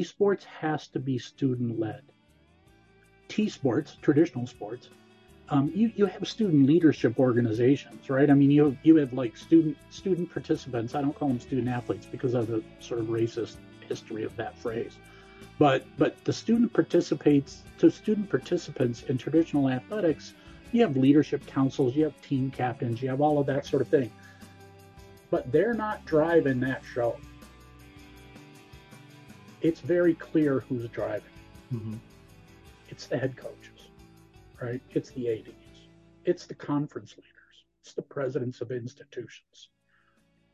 esports has to be student led. T sports, traditional sports, um, you, you have student leadership organizations, right? I mean, you have, you have like student student participants. I don't call them student athletes because of the sort of racist history of that phrase. But but the student participates to student participants in traditional athletics, you have leadership councils, you have team captains, you have all of that sort of thing. But they're not driving that show. It's very clear who's driving. Mm-hmm. It's the head coaches, right? It's the ADs. It's the conference leaders. It's the presidents of institutions.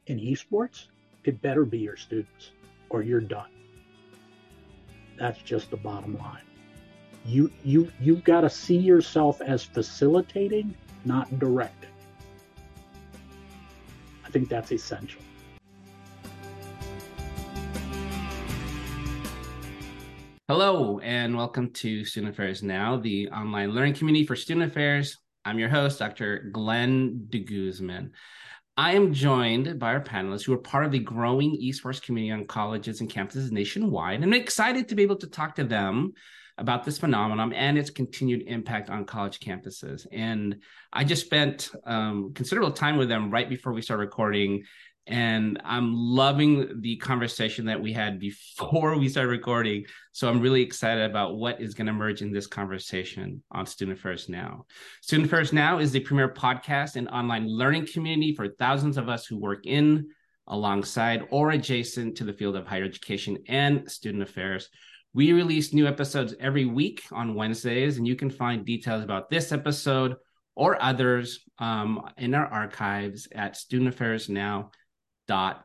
In esports, it better be your students or you're done. That's just the bottom line. You you you've got to see yourself as facilitating, not directing. I think that's essential. Hello, and welcome to Student Affairs Now, the online learning community for student affairs. I'm your host, Dr. Glenn DeGuzman. I am joined by our panelists who are part of the growing esports community on colleges and campuses nationwide. And I'm excited to be able to talk to them about this phenomenon and its continued impact on college campuses. And I just spent um, considerable time with them right before we started recording and I'm loving the conversation that we had before we started recording. So I'm really excited about what is going to emerge in this conversation on Student Affairs Now. Student Affairs Now is the premier podcast and online learning community for thousands of us who work in, alongside, or adjacent to the field of higher education and student affairs. We release new episodes every week on Wednesdays, and you can find details about this episode or others um, in our archives at Student Affairs Now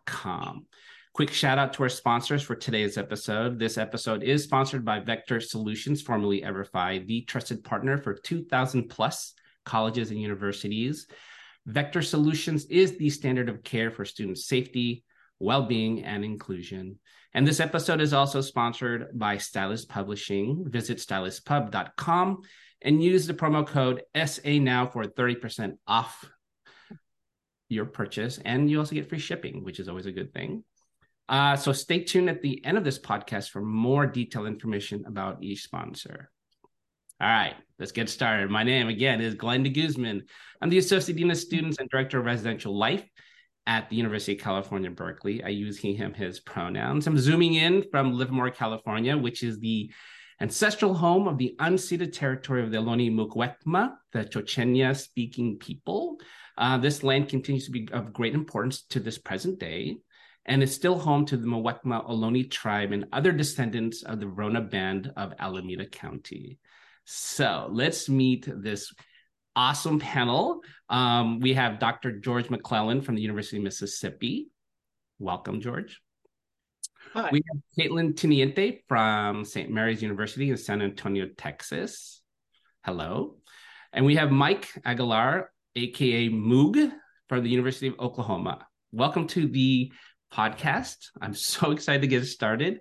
com. Quick shout out to our sponsors for today's episode. This episode is sponsored by Vector Solutions, formerly Everfi, the trusted partner for 2,000 plus colleges and universities. Vector Solutions is the standard of care for student safety, well being, and inclusion. And this episode is also sponsored by Stylus Publishing. Visit styluspub.com and use the promo code SA now for 30% off your purchase, and you also get free shipping, which is always a good thing. Uh, so stay tuned at the end of this podcast for more detailed information about each sponsor. All right, let's get started. My name again is Glenn DeGuzman. I'm the Associate Dean of Students and Director of Residential Life at the University of California, Berkeley. I use he, him, his pronouns. I'm zooming in from Livermore, California, which is the ancestral home of the unceded territory of the Ohlone Muwekma, the Chochenyo speaking people. Uh, this land continues to be of great importance to this present day and is still home to the Muwekma Ohlone tribe and other descendants of the Rona Band of Alameda County. So let's meet this awesome panel. Um, we have Dr. George McClellan from the University of Mississippi. Welcome, George. Hi. We have Kaitlin Teniente from St. Mary's University in San Antonio, Texas. Hello. And we have Mike Aguilar aka Moog from the University of Oklahoma. Welcome to the podcast. I'm so excited to get started.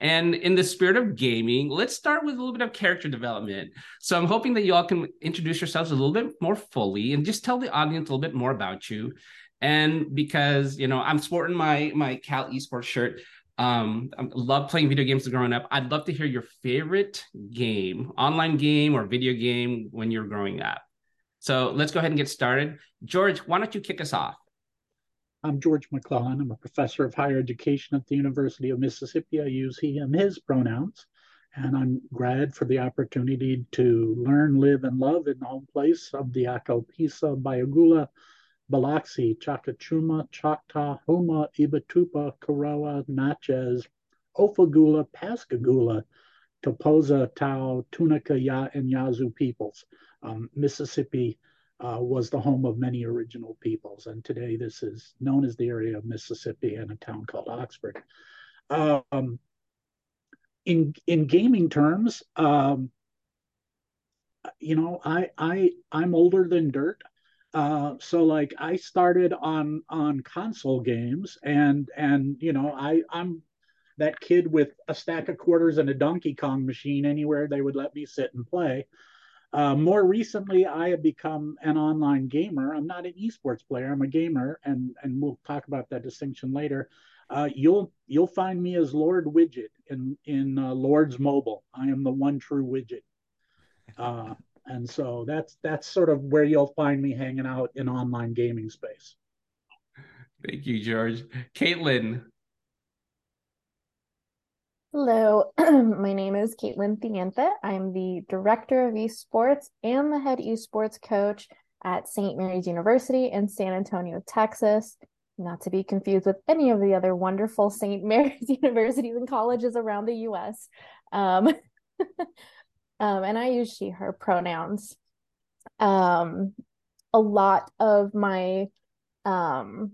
And in the spirit of gaming, let's start with a little bit of character development. So I'm hoping that you all can introduce yourselves a little bit more fully and just tell the audience a little bit more about you. And because you know I'm sporting my my Cal esports shirt, um, I love playing video games growing up. I'd love to hear your favorite game, online game or video game when you're growing up. So let's go ahead and get started. George, why don't you kick us off? I'm George McClellan. I'm a professor of higher education at the University of Mississippi. I use he, him, his pronouns. And I'm glad for the opportunity to learn, live, and love in the home place of the Acolapissa, Bayogoula, Biloxi, Chakchiuma, Choctaw, Houma, Ibitoupa, Karawa, Natchez, Ofogoula, Pascagoula, Taposa, Tau, Tunica, Ya, and Yazoo peoples. Um, Mississippi uh, was the home of many original peoples, and today this is known as the area of Mississippi and a town called Oxford. Um, in in gaming terms, um, you know, I I I'm older than dirt. Uh, so like I started on on console games and and you know I I'm that kid with a stack of quarters and a Donkey Kong machine anywhere they would let me sit and play. Uh, more recently, I have become an online gamer. I'm not an esports player. I'm a gamer, and and we'll talk about that distinction later. Uh, you'll you'll find me as Lord Widget in in uh, Lord's Mobile. I am the one true widget, uh, and so that's that's sort of where you'll find me hanging out in online gaming space. Thank you, George. Kaitlin. Hello, my name is Kaitlin Teniente. I'm the director of esports and the head esports coach at St. Mary's University in San Antonio, Texas. Not to be confused with any of the other wonderful St. Mary's universities and colleges around the US. Um, um, and I use she, her pronouns. Um, a lot of my um,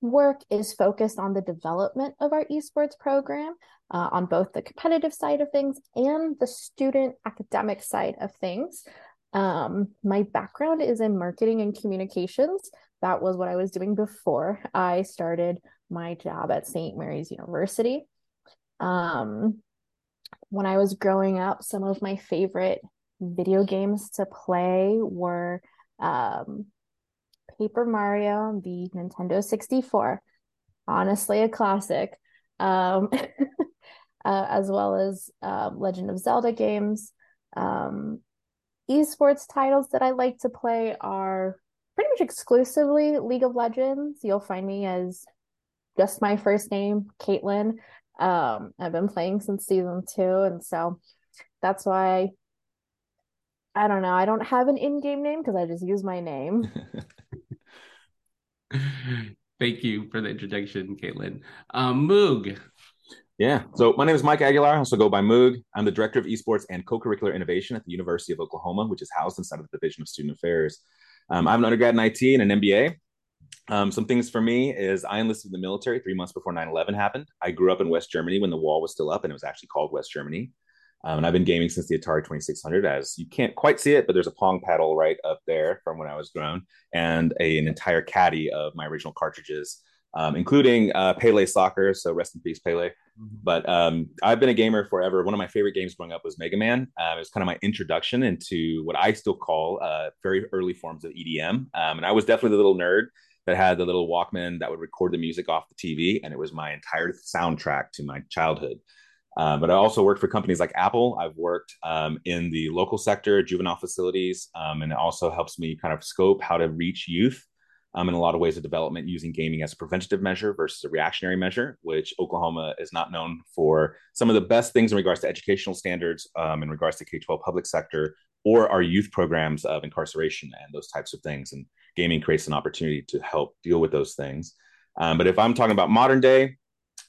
work is focused on the development of our esports program uh, on both the competitive side of things and the student academic side of things. Um, my background is in marketing and communications. That was what I was doing before I started my job at St. Mary's University. Um, when I was growing up, some of my favorite video games to play were um, Paper Mario, on the Nintendo 64. Honestly, a classic. Um, uh, as well as uh, Legend of Zelda games. Um, esports titles that I like to play are pretty much exclusively League of Legends. You'll find me as just my first name, Kaitlin. Um, I've been playing since season two, and so that's why I don't know. I don't have an in-game name because I just use my name. Thank you for the introduction, Kaitlin. Um, Moog. Yeah. So my name is Mike Aguilar. I also go by Moog. I'm the director of esports and co-curricular innovation at the University of Oklahoma, which is housed inside of the Division of Student Affairs. Um, I have an undergrad in IT and an MBA. Um, some things for me is I enlisted in the military three months before 9-11 happened. I grew up in West Germany when the wall was still up and it was actually called West Germany. Um, and I've been gaming since the Atari 2600 as you can't quite see it, but there's a Pong paddle right up there from when I was grown and a, an entire caddy of my original cartridges, um, including uh, Pele Soccer. So rest in peace, Pele. Mm-hmm. But um, I've been a gamer forever. One of my favorite games growing up was Mega Man. Uh, it was kind of my introduction into what I still call uh, very early forms of EDM. Um, and I was definitely the little nerd that had the little Walkman that would record the music off the TV, and it was my entire soundtrack to my childhood. Uh, but I also worked for companies like Apple. I've worked um, in the local sector, juvenile facilities, um, and it also helps me kind of scope how to reach youth um, in a lot of ways of development using gaming as a preventative measure versus a reactionary measure, which Oklahoma is not known for some of the best things in regards to educational standards, um, in regards to K 12 public sector, or our youth programs of incarceration and those types of things. And gaming creates an opportunity to help deal with those things. Um, but if I'm talking about modern day,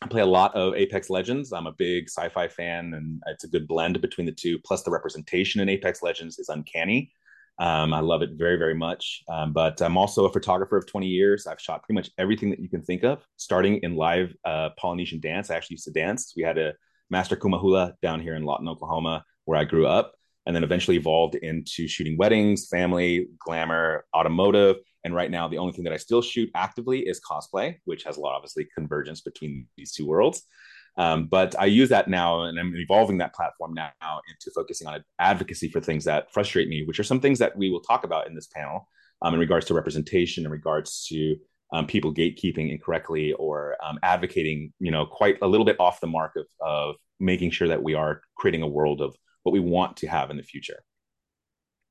I play a lot of Apex Legends. I'm a big sci-fi fan, and it's a good blend between the two. Plus, the representation in Apex Legends is uncanny. Um, I love it very, very much. Um, but I'm also a photographer of 20 years. I've shot pretty much everything that you can think of, starting in live uh, Polynesian dance. I actually used to dance. We had a master kumu hula down here in Lawton, Oklahoma, where I grew up, and then eventually evolved into shooting weddings, family, glamour, automotive, and right now, the only thing that I still shoot actively is cosplay, which has a lot, obviously, convergence between these two worlds. Um, but I use that now, and I'm evolving that platform now into focusing on advocacy for things that frustrate me, which are some things that we will talk about in this panel um, in regards to representation, in regards to um, people gatekeeping incorrectly or um, advocating, you know, quite a little bit off the mark of, of making sure that we are creating a world of what we want to have in the future.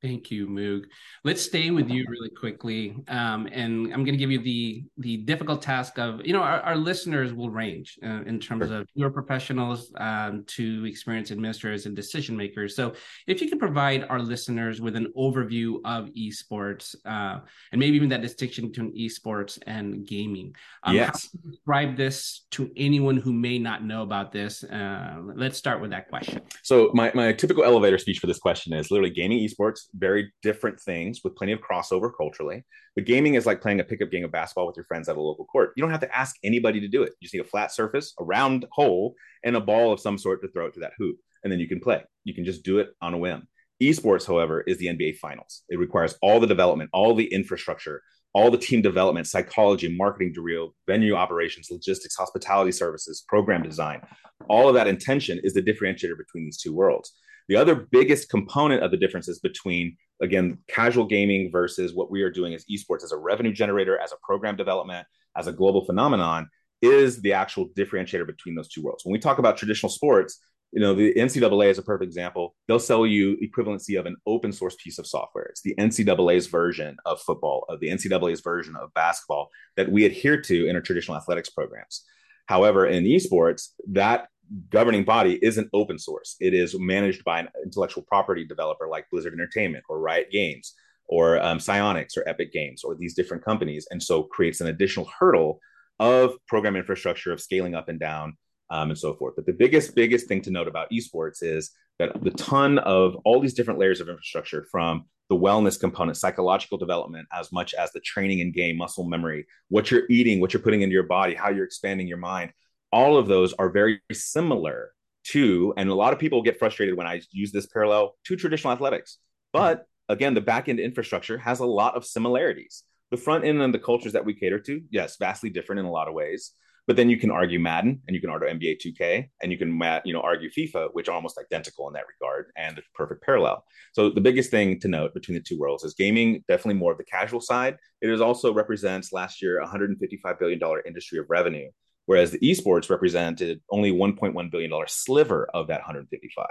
Thank you, Moog. Let's stay with you really quickly, um, and I'm going to give you the the difficult task of you know our, our listeners will range uh, in terms sure. of your professionals um, to experienced administrators and decision makers. So, if you could provide our listeners with an overview of esports uh, and maybe even that distinction between esports and gaming, um, yes. describe this to anyone who may not know about this? Uh, let's start with that question. So, my my typical elevator speech for this question is literally gaming esports very different things with plenty of crossover culturally. But gaming is like playing a pickup game of basketball with your friends at a local court. You don't have to ask anybody to do it. You just need a flat surface, a round hole, and a ball of some sort to throw it to that hoop. And then you can play. You can just do it on a whim. Esports, however, is the NBA finals. It requires all the development, all the infrastructure, all the team development, psychology, marketing, to real venue operations, logistics, hospitality services, program design. All of that intention is the differentiator between these two worlds. The other biggest component of the differences between, again, casual gaming versus what we are doing as esports as a revenue generator, as a program development, as a global phenomenon, is the actual differentiator between those two worlds. When we talk about traditional sports, you know, the NCAA is a perfect example. They'll sell you equivalency of an open source piece of software. It's the NCAA's version of football, of the NCAA's version of basketball that we adhere to in our traditional athletics programs. However, in esports, that governing body isn't open source. It is managed by an intellectual property developer like Blizzard Entertainment or Riot Games or um, Psyonix or Epic Games or these different companies, and so creates an additional hurdle of program infrastructure of scaling up and down um, and so forth. But the biggest, biggest thing to note about esports is that the ton of all these different layers of infrastructure from the wellness component, psychological development, as much as the training and game, muscle memory, what you're eating, what you're putting into your body, how you're expanding your mind, all of those are very similar to, and a lot of people get frustrated when I use this parallel to traditional athletics. But again, the back end infrastructure has a lot of similarities. The front end and the cultures that we cater to, yes, vastly different in a lot of ways. But then you can argue Madden and you can argue NBA 2K and you can uh, you know argue FIFA, which are almost identical in that regard and a perfect parallel. So the biggest thing to note between the two worlds is gaming definitely more of the casual side. It is also represents last year 155 billion dollar industry of revenue, whereas the esports represented only 1.1 billion dollar sliver of that 155.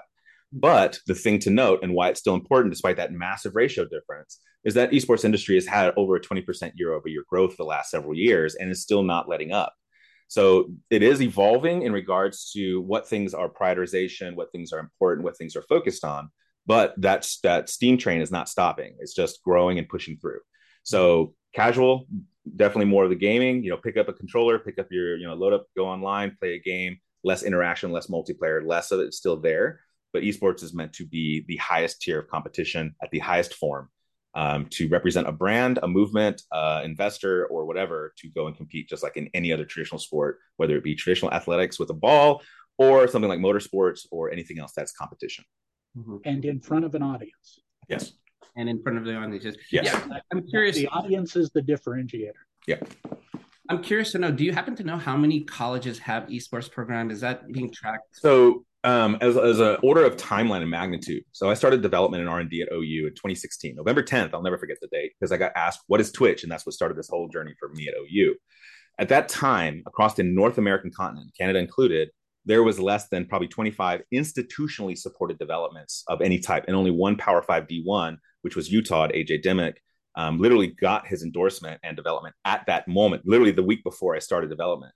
But the thing to note and why it's still important, despite that massive ratio difference, is that esports industry has had over a 20% year over year growth the last several years and is still not letting up. So it is evolving in regards to what things are prioritization, what things are important, what things are focused on. But that's that steam train is not stopping. It's just growing and pushing through. So casual, definitely more of the gaming. You know, pick up a controller, pick up your, you know, load up, go online, play a game. Less interaction, less multiplayer, less of it still there. But esports is meant to be the highest tier of competition at the highest form um, to represent a brand, a movement, uh, investor, or whatever to go and compete, just like in any other traditional sport, whether it be traditional athletics with a ball or something like motorsports or anything else that's competition. Mm-hmm. And in front of an audience. Yes. And in front of the audience. Yes. Yeah. I'm curious. The audience is the differentiator. Yeah. I'm curious to know. Do you happen to know how many colleges have esports program? Is that being tracked? So um, as, as an order of timeline and magnitude. So I started development and R&D at OU in 2016, November 10th. I'll never forget the date because I got asked, what is Twitch? And that's what started this whole journey for me at OU. At that time, across the North American continent, Canada included, there was less than probably 25 institutionally supported developments of any type, and only one Power 5 D1, which was Utah at AJ Dimick, um, literally got his endorsement and development at that moment, literally the week before I started development.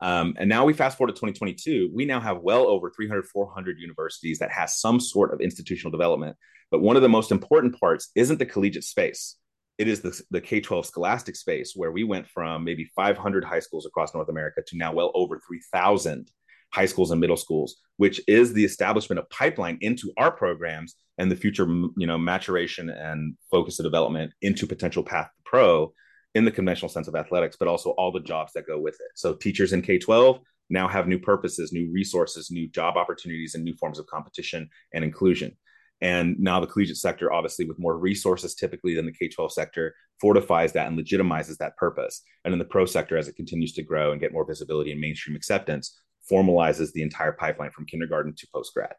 Um, and now we fast forward to 2022, we now have well over 300, 400 universities that has some sort of institutional development. But one of the most important parts isn't the collegiate space. It is the, the K 12 scholastic space where we went from maybe 500 high schools across North America to now well over 3,000 high schools and middle schools, which is the establishment of pipeline into our programs and the future, you know, maturation and focus of development into potential path to pro in the conventional sense of athletics, but also all the jobs that go with it. So teachers in K 12 now have new purposes, new resources, new job opportunities, and new forms of competition and inclusion. And now the collegiate sector, obviously, with more resources typically than the K 12 sector, fortifies that and legitimizes that purpose. And in the pro sector, as it continues to grow and get more visibility and mainstream acceptance, formalizes the entire pipeline from kindergarten to post grad.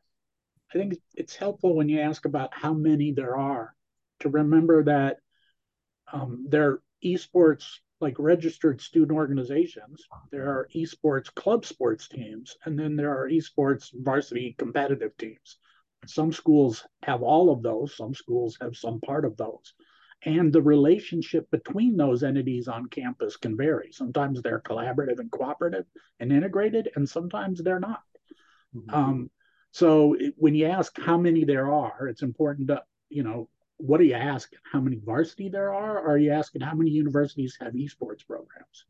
I think it's helpful when you ask about how many there are to remember that um, there are esports like registered student organizations. There are esports club sports teams and then there are esports varsity competitive teams. Some schools have all of those. Some schools have some part of those and the relationship between those entities on campus can vary sometimes they're collaborative and cooperative and integrated and sometimes they're not mm-hmm. um, so when you ask how many there are it's important to you know what are you asking? How many varsity there are? Or are you asking how many universities have esports programs?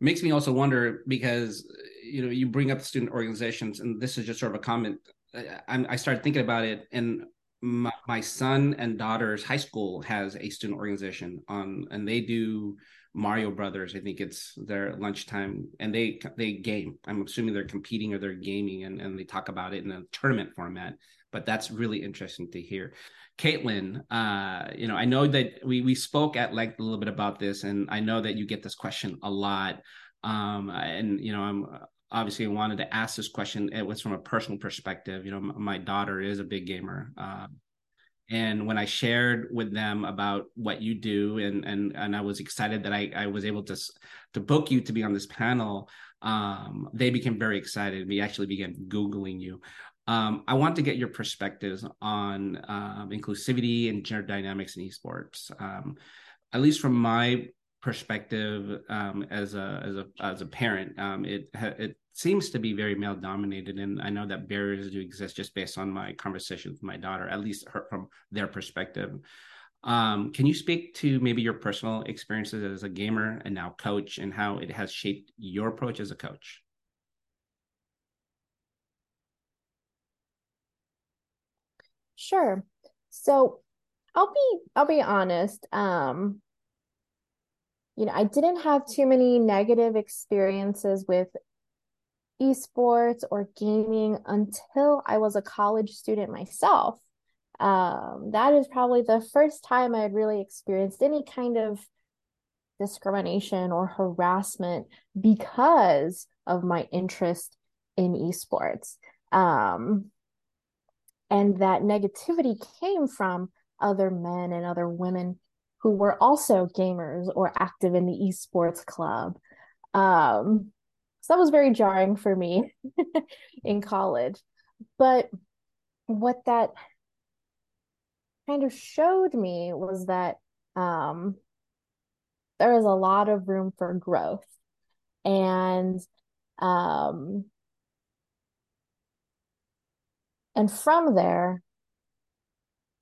Makes me also wonder because you know you bring up student organizations, and this is just sort of a comment. I, I started thinking about it, and my, my, son and daughter's high school has a student organization on, and they do Mario Brothers. I think it's their lunchtime, and they they game. I'm assuming they're competing or they're gaming, and and they talk about it in a tournament format. But that's really interesting to hear. Kaitlin, uh, you know, I know that we we spoke at length a little bit about this, and I know that you get this question a lot. Um, and you know, I'm obviously wanted to ask this question. It was from a personal perspective. You know, my daughter is a big gamer, uh, and when I shared with them about what you do, and and and I was excited that I I was able to to book you to be on this panel, um, they became very excited. We actually began googling you. Um, I want to get your perspectives on um, inclusivity and gender dynamics in esports. Um, at least from my perspective um, as a as a as a parent, um, it it seems to be very male dominated, and I know that barriers do exist just based on my conversation with my daughter, at least her, from their perspective. Um, can you speak to maybe your personal experiences as a gamer and now coach, and how it has shaped your approach as a coach? Sure. So I'll be I'll be honest. Um, you know, I didn't have too many negative experiences with esports or gaming until I was a college student myself. Um, that is probably the first time I had really experienced any kind of discrimination or harassment because of my interest in esports. Um, and that negativity came from other men and other women who were also gamers or active in the esports club. Um, so that was very jarring for me in college. But what that kind of showed me was that um, there is a lot of room for growth. And um, and from there,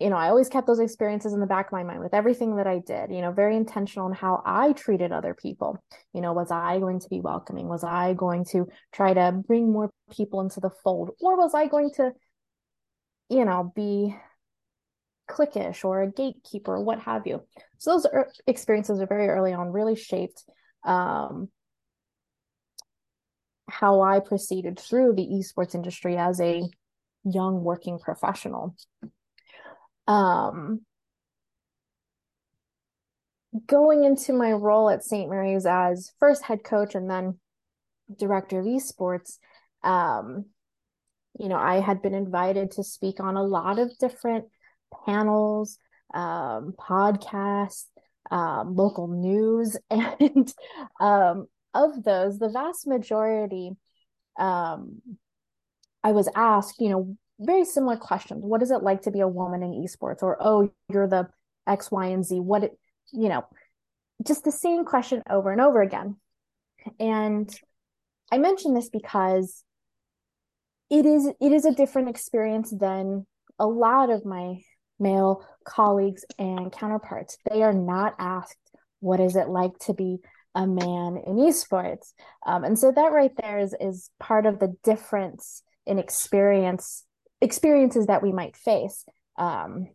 you know, I always kept those experiences in the back of my mind with everything that I did, you know, very intentional in how I treated other people. You know, was I going to be welcoming? Was I going to try to bring more people into the fold? Or was I going to, you know, be cliquish or a gatekeeper what have you? So those er- experiences are very early on really shaped um, how I proceeded through the esports industry as a young working professional. Um, going into my role at St. Mary's as first head coach and then director of esports, um, you know, I had been invited to speak on a lot of different panels, um, podcasts, um, local news, and um, of those, the vast majority, um, I was asked, you know, very similar questions. What is it like to be a woman in esports? Or, oh, you're the X, Y, and Z. What, it, you know, just the same question over and over again. And I mention this because it is it is a different experience than a lot of my male colleagues and counterparts. They are not asked what is it like to be a man in esports, um, and so that right there is is part of the difference in experience experiences that we might face um,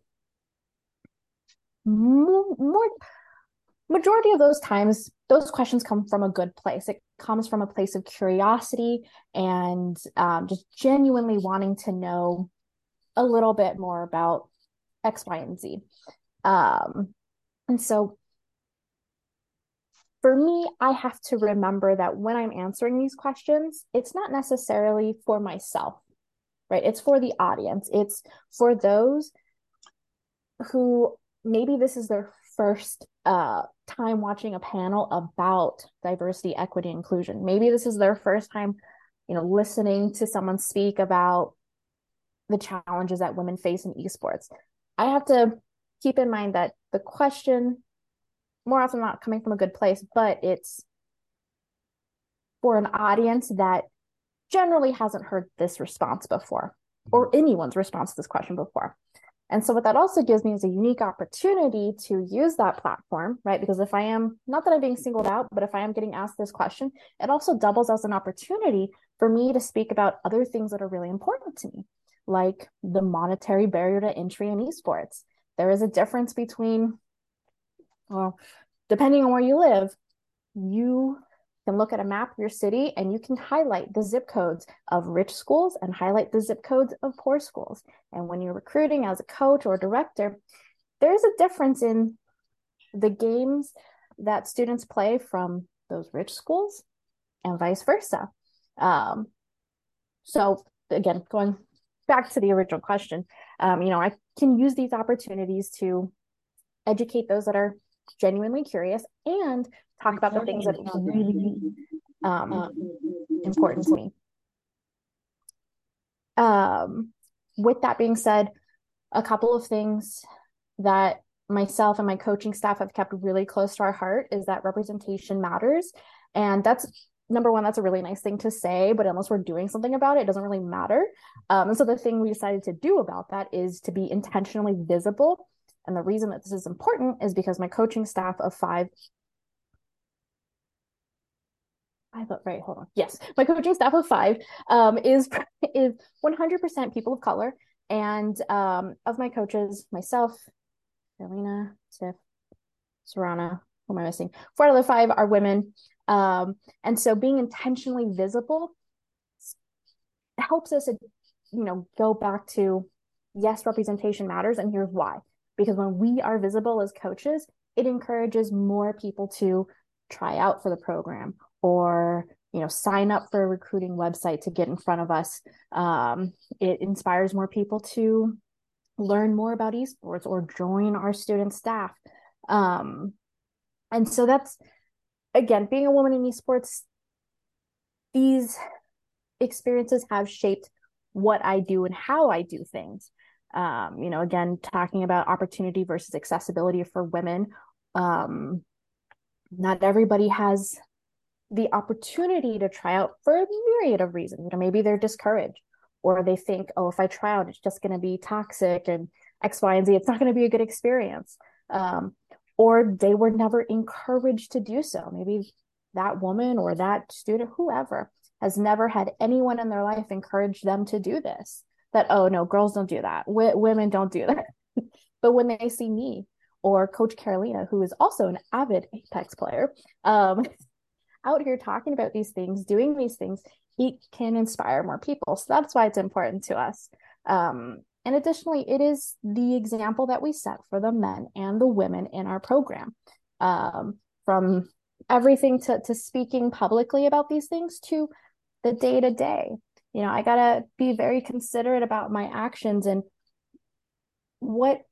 more, majority of those times those questions come from a good place. It comes from a place of curiosity and um, just genuinely wanting to know a little bit more about x y and z. Um, and so for me i have to remember that when i'm answering these questions it's not necessarily for myself right? It's for the audience. It's for those who maybe this is their first uh, time watching a panel about diversity, equity, inclusion. Maybe this is their first time, you know, listening to someone speak about the challenges that women face in esports. I have to keep in mind that the question more often not coming from a good place, but it's for an audience that generally hasn't heard this response before or mm-hmm. anyone's response to this question before. And so, what that also gives me is a unique opportunity to use that platform, right? Because if I am, not that I'm being singled out, but if I am getting asked this question, it also doubles as an opportunity for me to speak about other things that are really important to me, like the monetary barrier to entry in esports. There is a difference between, well, depending on where you live, you can look at a map of your city and you can highlight the zip codes of rich schools and highlight the zip codes of poor schools. And when you're recruiting as a coach or director, there's a difference in the games that students play from those rich schools and vice versa. Um, so again, going back to the original question, Um, you know, I can use these opportunities to educate those that are genuinely curious and talk about the things that are really um, important to me. Um, with that being said, a couple of things that myself and my coaching staff have kept really close to our heart is that representation matters. And that's number one, that's a really nice thing to say, but unless we're doing something about it, it doesn't really matter. Um, and so the thing we decided to do about that is to be intentionally visible. And the reason that this is important is because my coaching staff of five I thought, right, hold on. Yes, my coaching staff of five um, is is 100% people of color. And um, of my coaches, myself, Elena, Tiff, Sarana, who am I missing? Four out of the five are women. Um, and so being intentionally visible helps us, you know, go back to yes, representation matters, and here's why. Because when we are visible as coaches, it encourages more people to try out for the program or you know sign up for a recruiting website to get in front of us. Um, it inspires more people to learn more about esports or join our student staff. Um, and so that's again being a woman in esports these experiences have shaped what i do and how i do things um, you know again talking about opportunity versus accessibility for women um, not everybody has the opportunity to try out for a myriad of reasons. You know, maybe they're discouraged or they think, oh, if I try out, it's just going to be toxic and X, Y, and Z. It's not going to be a good experience. Um, or they were never encouraged to do so. Maybe that woman or that student, whoever, has never had anyone in their life encourage them to do this. That, oh, no, girls don't do that. W- women don't do that. but when they see me or Coach Carolina, who is also an avid Apex player, um, out here talking about these things, doing these things, it can inspire more people. So that's why it's important to us. Um, and additionally, it is the example that we set for the men and the women in our program. Um, from everything to, to speaking publicly about these things to the day to day. You know, I got to be very considerate about my actions and what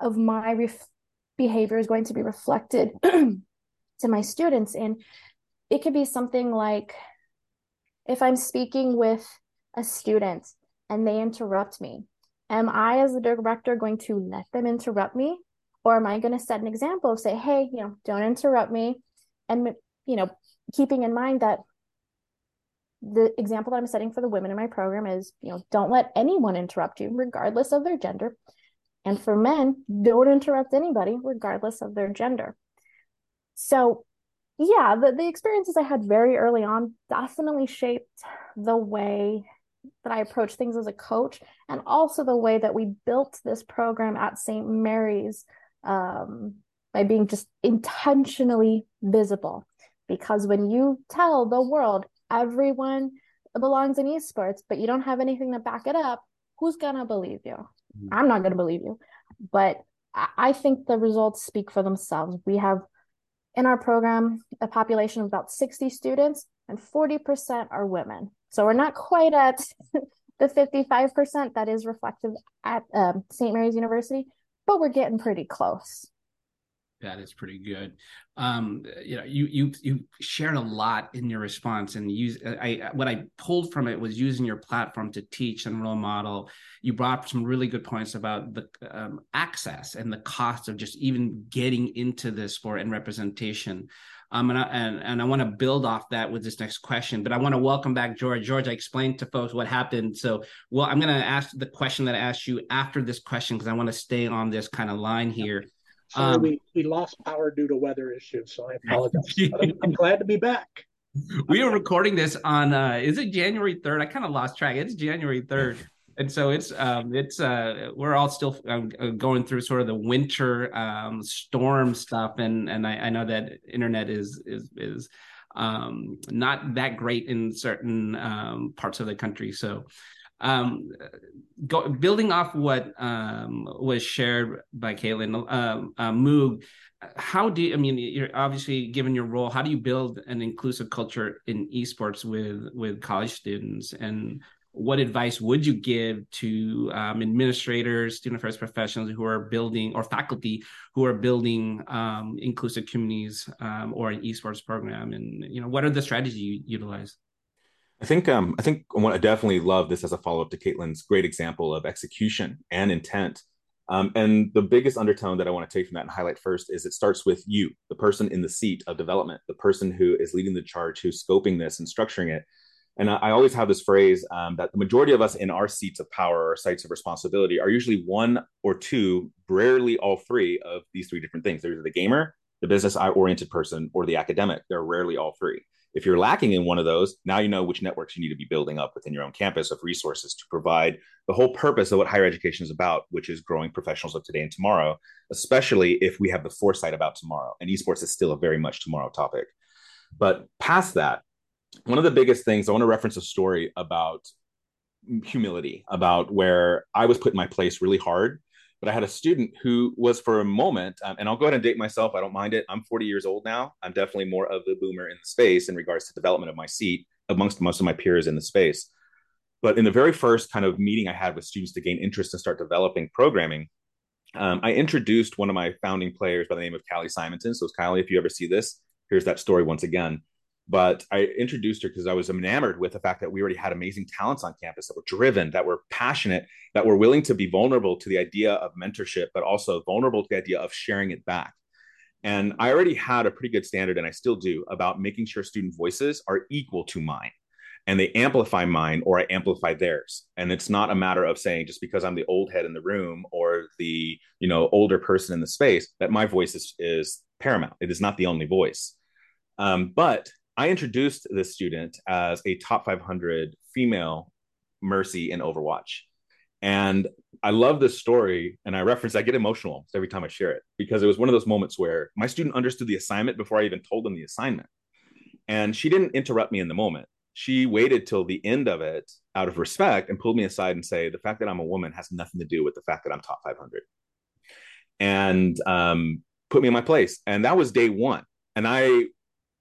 of my ref- behavior is going to be reflected to my students. And it could be something like if I'm speaking with a student and they interrupt me, am I, as the director, going to let them interrupt me? Or am I going to set an example of say, hey, you know, don't interrupt me? And, you know, keeping in mind that the example that I'm setting for the women in my program is, you know, don't let anyone interrupt you, regardless of their gender. And for men, don't interrupt anybody, regardless of their gender. So yeah, the, the experiences I had very early on definitely shaped the way that I approach things as a coach and also the way that we built this program at St. Mary's um, by being just intentionally visible. Because when you tell the world everyone belongs in esports, but you don't have anything to back it up, who's going to believe you? Mm-hmm. I'm not going to believe you. But I think the results speak for themselves. We have in our program a population of about 60 students and 40% are women so we're not quite at the 55% that is reflective at um, st mary's university but we're getting pretty close that is pretty good. Um, you know, you you you shared a lot in your response, and use I what I pulled from it was using your platform to teach and role model. You brought up some really good points about the um, access and the cost of just even getting into this sport and representation. Um, and I, and, and I want to build off that with this next question, but I want to welcome back George. George, I explained to folks what happened. So, well, I'm going to ask the question that I asked you after this question because I want to stay on this kind of line here. Sorry, um, we, we lost power due to weather issues, so I apologize. I'm, I'm, glad to be back. We are recording this on uh is it January 3rd? I kind of lost track. It's January 3rd. And so it's um it's uh we're all still um, uh, going through sort of the winter um storm stuff and and I, I know that internet is is is um not that great in certain um parts of the country. So um, go, building off what um, was shared by Kaitlin, uh, uh, Moog, how do you, I mean, you're obviously given your role, how do you build an inclusive culture in esports with, with college students? And what advice would you give to um, administrators, student affairs professionals who are building, or faculty who are building um, inclusive communities um, or an esports program? And you know, what are the strategies you utilize? I think um, I think I definitely love this as a follow up to Kaitlin's great example of execution and intent. Um, and the biggest undertone that I want to take from that and highlight first is it starts with you, the person in the seat of development, the person who is leading the charge, who's scoping this and structuring it. And I, I always have this phrase um, that the majority of us in our seats of power or sites of responsibility are usually one or two, rarely all three of these three different things. There's the gamer, the business oriented person, or the academic. They're rarely all three. If you're lacking in one of those, now you know which networks you need to be building up within your own campus of resources to provide the whole purpose of what higher education is about, which is growing professionals of today and tomorrow, especially if we have the foresight about tomorrow. And esports is still a very much tomorrow topic. But past that, one of the biggest things I want to reference a story about humility, about where I was put in my place really hard but I had a student who was for a moment, um, and I'll go ahead and date myself. I don't mind it. I'm 40 years old now. I'm definitely more of the boomer in the space in regards to development of my seat amongst most of my peers in the space. But in the very first kind of meeting I had with students to gain interest and start developing programming, um, I introduced one of my founding players by the name of Callie Simonton. So, it's Callie, if you ever see this, here's that story once again. But I introduced her because I was enamored with the fact that we already had amazing talents on campus that were driven, that were passionate, that were willing to be vulnerable to the idea of mentorship, but also vulnerable to the idea of sharing it back. And I already had a pretty good standard, and I still do, about making sure student voices are equal to mine and they amplify mine or I amplify theirs. And it's not a matter of saying just because I'm the old head in the room or the you know older person in the space that my voice is, is paramount. It is not the only voice. Um, but I introduced this student as a top 500 female Mercy in Overwatch. And I love this story. And I reference, I get emotional every time I share it because it was one of those moments where my student understood the assignment before I even told them the assignment. And she didn't interrupt me in the moment. She waited till the end of it out of respect and pulled me aside and say, the fact that I'm a woman has nothing to do with the fact that I'm top 500. And um, put me in my place. And that was day one. And I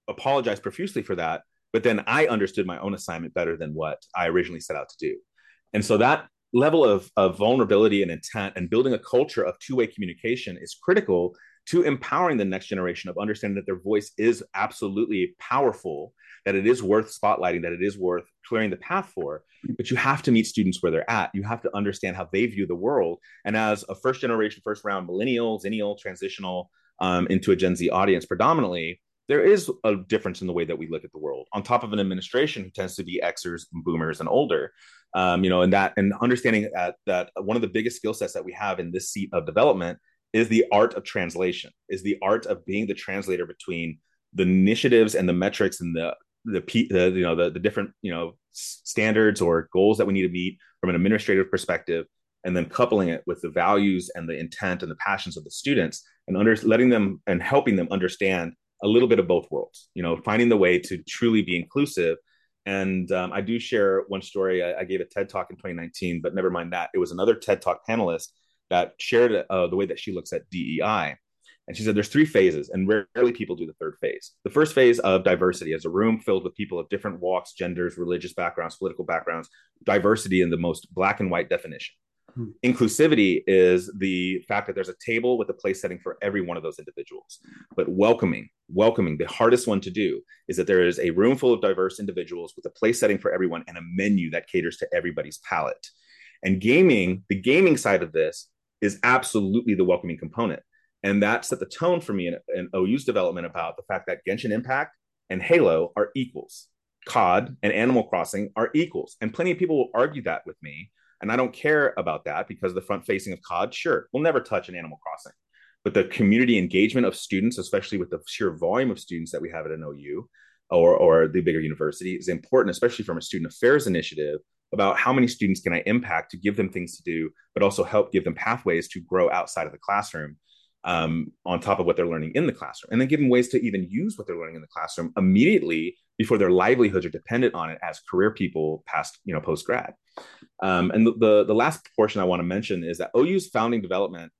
apologize profusely for that. But then I understood my own assignment better than what I originally set out to do. And so that level of, of vulnerability and intent and building a culture of two-way communication is critical to empowering the next generation of understanding that their voice is absolutely powerful that it is worth spotlighting that it is worth clearing the path for but you have to meet students where they're at you have to understand how they view the world and as a first generation first round millennial zennial transitional um, into a gen z audience predominantly there is a difference in the way that we look at the world. On top of an administration who tends to be xers boomers and older um, you know and that and understanding that, that one of the biggest skill sets that we have in this seat of development is the art of translation is the art of being the translator between the initiatives and the metrics and the the, the you know the, the different you know standards or goals that we need to meet from an administrative perspective and then coupling it with the values and the intent and the passions of the students and under letting them and helping them understand a little bit of both worlds you know finding the way to truly be inclusive. And um, i do share one story. I, I, gave a ted talk in 2019 but never mind that. It was another ted talk panelist that shared uh, the way that she looks at dei and she said there's three phases and rarely people do the third phase. The first phase of diversity as a room filled with people of different walks genders religious backgrounds political backgrounds. Diversity in the most black and white definition Hmm. Inclusivity is the fact that there's a table with a place setting for every one of those individuals. But welcoming, welcoming, the hardest one to do is that there is a room full of diverse individuals with a place setting for everyone and a menu that caters to everybody's palate. And gaming, the gaming side of this is absolutely the welcoming component. And that set the tone for me in, in OU's development about the fact that Genshin Impact and Halo are equals. COD and Animal Crossing are equals. And plenty of people will argue that with me and I don't care about that because the front facing of COD, sure, we'll never touch an Animal Crossing. But the community engagement of students, especially with the sheer volume of students that we have at an OU or, or the bigger university, is important, especially from a student affairs initiative about how many students can I impact to give them things to do, but also help give them pathways to grow outside of the classroom um, on top of what they're learning in the classroom, and then give them ways to even use what they're learning in the classroom immediately before their livelihoods are dependent on it as career people past, you know, post grad. Um, and the, the, the last portion I want to mention is that OU's founding development,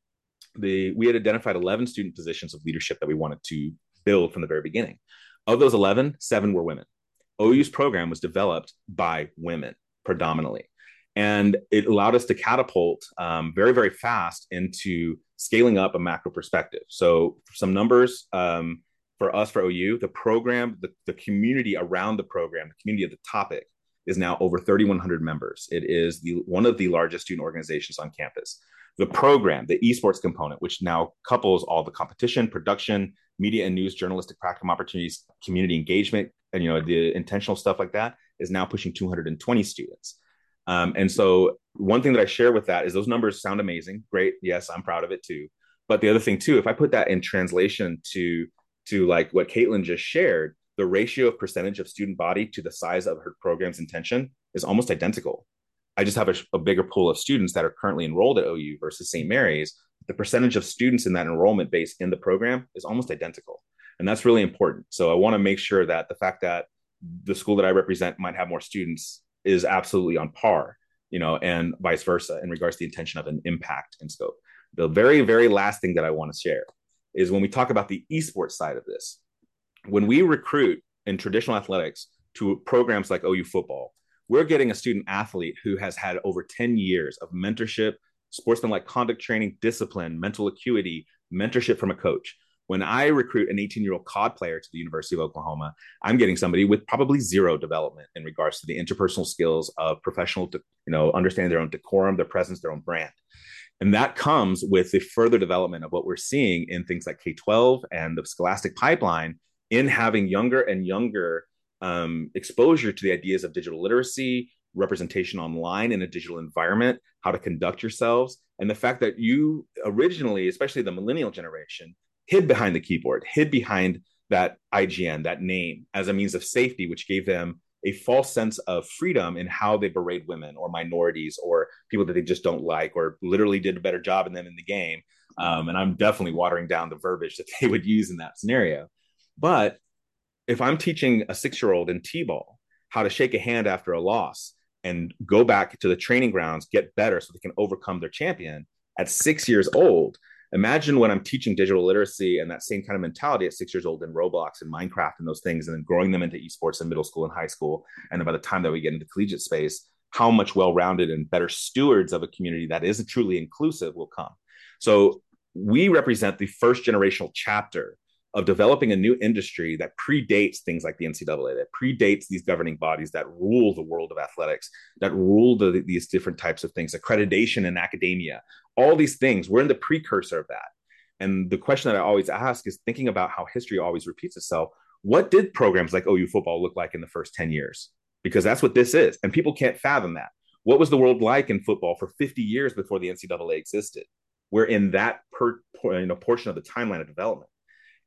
the we had identified 11 student positions of leadership that we wanted to build from the very beginning. Of those 11, seven were women. OU's program was developed by women. predominantly. And it allowed us to catapult um, very, very fast into scaling up a macro perspective. So, some numbers um, for us for OU, the program, the, the community around the program, the community of the topic is now over 3,100 members. It is the one of the largest student organizations on campus. The program, the esports component, which now couples all the competition, production, media and news, journalistic practicum opportunities, community engagement, and you know the intentional stuff like that, is now pushing 220 students. Um, and so one thing that I share with that is those numbers sound amazing. Great. Yes, I'm proud of it too. But the other thing too, if I put that in translation to to like what Kaitlin just shared, the ratio of percentage of student body to the size of her program's intention is almost identical. I just have a, a bigger pool of students that are currently enrolled at OU versus St. Mary's. The percentage of students in that enrollment base in the program is almost identical. And that's really important. So I want to make sure that the fact that the school that I represent might have more students is absolutely on par, you know, and vice versa in regards to the intention of an impact and scope. The very, very last thing that I want to share is when we talk about the esports side of this, when we recruit in traditional athletics to programs like OU football, we're getting a student athlete who has had over 10 years of mentorship, sportsmanlike conduct training, discipline, mental acuity, mentorship from a coach. When I recruit an 18 year old COD player to the University of Oklahoma, I'm getting somebody with probably zero development in regards to the interpersonal skills of professional, you know, understanding their own decorum, their presence, their own brand. And that comes with the further development of what we're seeing in things like K 12 and the scholastic pipeline in having younger and younger um, exposure to the ideas of digital literacy, representation online in a digital environment, how to conduct yourselves, and the fact that you originally, especially the millennial generation, hid behind the keyboard, hid behind that IGN, that name, as a means of safety, which gave them a false sense of freedom in how they berate women or minorities or people that they just don't like or literally did a better job in them in the game. Um, and I'm definitely watering down the verbiage that they would use in that scenario. But if I'm teaching a six year old in T ball how to shake a hand after a loss and go back to the training grounds, get better so they can overcome their champion at six years old, imagine when I'm teaching digital literacy and that same kind of mentality at six years old in Roblox and Minecraft and those things, and then growing them into esports in middle school and high school. And then by the time that we get into collegiate space, how much well rounded and better stewards of a community that is truly inclusive will come. So we represent the first generational chapter of developing a new industry that predates things like the NCAA, that predates these governing bodies that rule the world of athletics, that rule the, these different types of things, accreditation in academia, all these things. We're in the precursor of that. And the question that I always ask is thinking about how history always repeats itself. What did programs like OU football look like in the first 10 years? Because that's what this is. And people can't fathom that. What was the world like in football for 50 years before the NCAA existed? We're in that per, you know, portion of the timeline of development.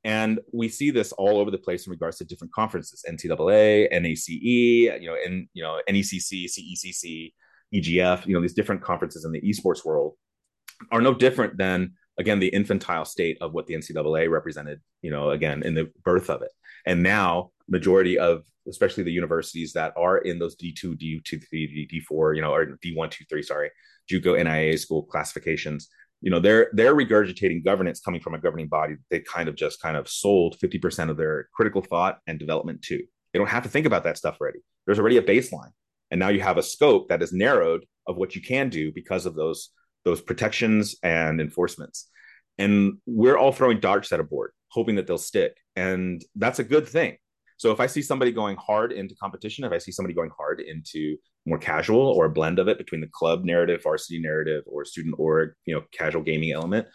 And we see this all over the place in regards to different conferences, NCAA, NACE, you know, and you know, NECC, CECC, EGF, you know, these different conferences in the esports world are no different than again the infantile state of what the NCAA represented, you know, again in the birth of it. And now majority of especially the universities that are in those D2, D2, D4, you know, or D1, 2, 3, sorry, JUCO, NAIA school classifications you know they're they're regurgitating governance coming from a governing body they kind of just kind of sold 50% of their critical thought and development to. They don't have to think about that stuff already. There's already a baseline. And now you have a scope that is narrowed of what you can do because of those those protections and enforcements and we're all throwing darts at a board hoping that they'll stick and that's a good thing so if I see somebody going hard into competition, if I see somebody going hard into more casual or a blend of it between the club narrative, varsity narrative, or student org, you know, casual gaming element,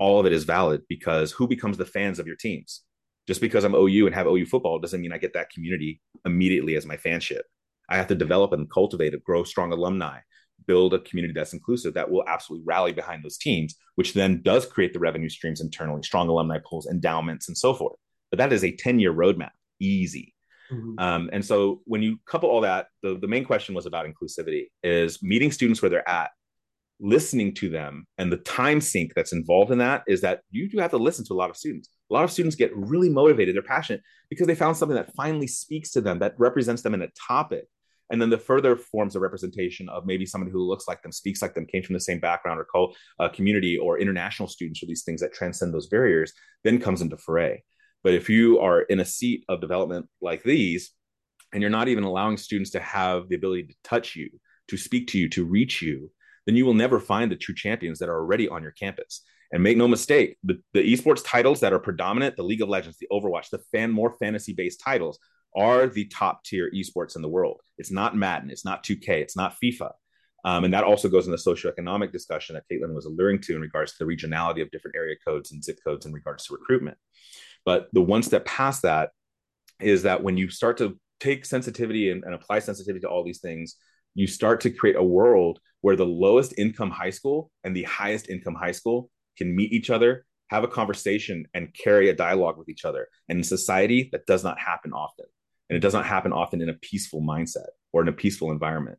all of it is valid because who becomes the fans of your teams? Just because I'm OU and have OU football doesn't mean I get that community immediately as my fanship. I have to develop and cultivate and grow strong alumni, build a community that's inclusive that will absolutely rally behind those teams, which then does create the revenue streams internally, strong alumni pools, endowments, and so forth. But that is a 10 year roadmap easy. Mm-hmm. Um, and so when you couple all that, the, the main question was about inclusivity is meeting students where they're at, listening to them, and the time sink that's involved in that is that you do have to listen to a lot of students. A lot of students get really motivated, they're passionate because they found something that finally speaks to them, that represents them in a topic. And then the further forms of representation of maybe somebody who looks like them, speaks like them, came from the same background or co- uh, community or international students or these things that transcend those barriers, then comes into foray. But if you are in a seat of development like these, and you're not even allowing students to have the ability to touch you, to speak to you, to reach you, then you will never find the true champions that are already on your campus. And make no mistake, the, the esports titles that are predominant, the League of Legends, the Overwatch, the fan more fantasy based titles are the top tier esports in the world. It's not Madden, it's not 2K, it's not FIFA. Um, and that also goes in the socioeconomic discussion that Kaitlin was alluring to in regards to the regionality of different area codes and zip codes in regards to recruitment. But the one step past that is that when you start to take sensitivity and, and apply sensitivity to all these things, you start to create a world where the lowest income high school and the highest income high school can meet each other, have a conversation, and carry a dialogue with each other. And in society, that does not happen often. And it does not happen often in a peaceful mindset or in a peaceful environment.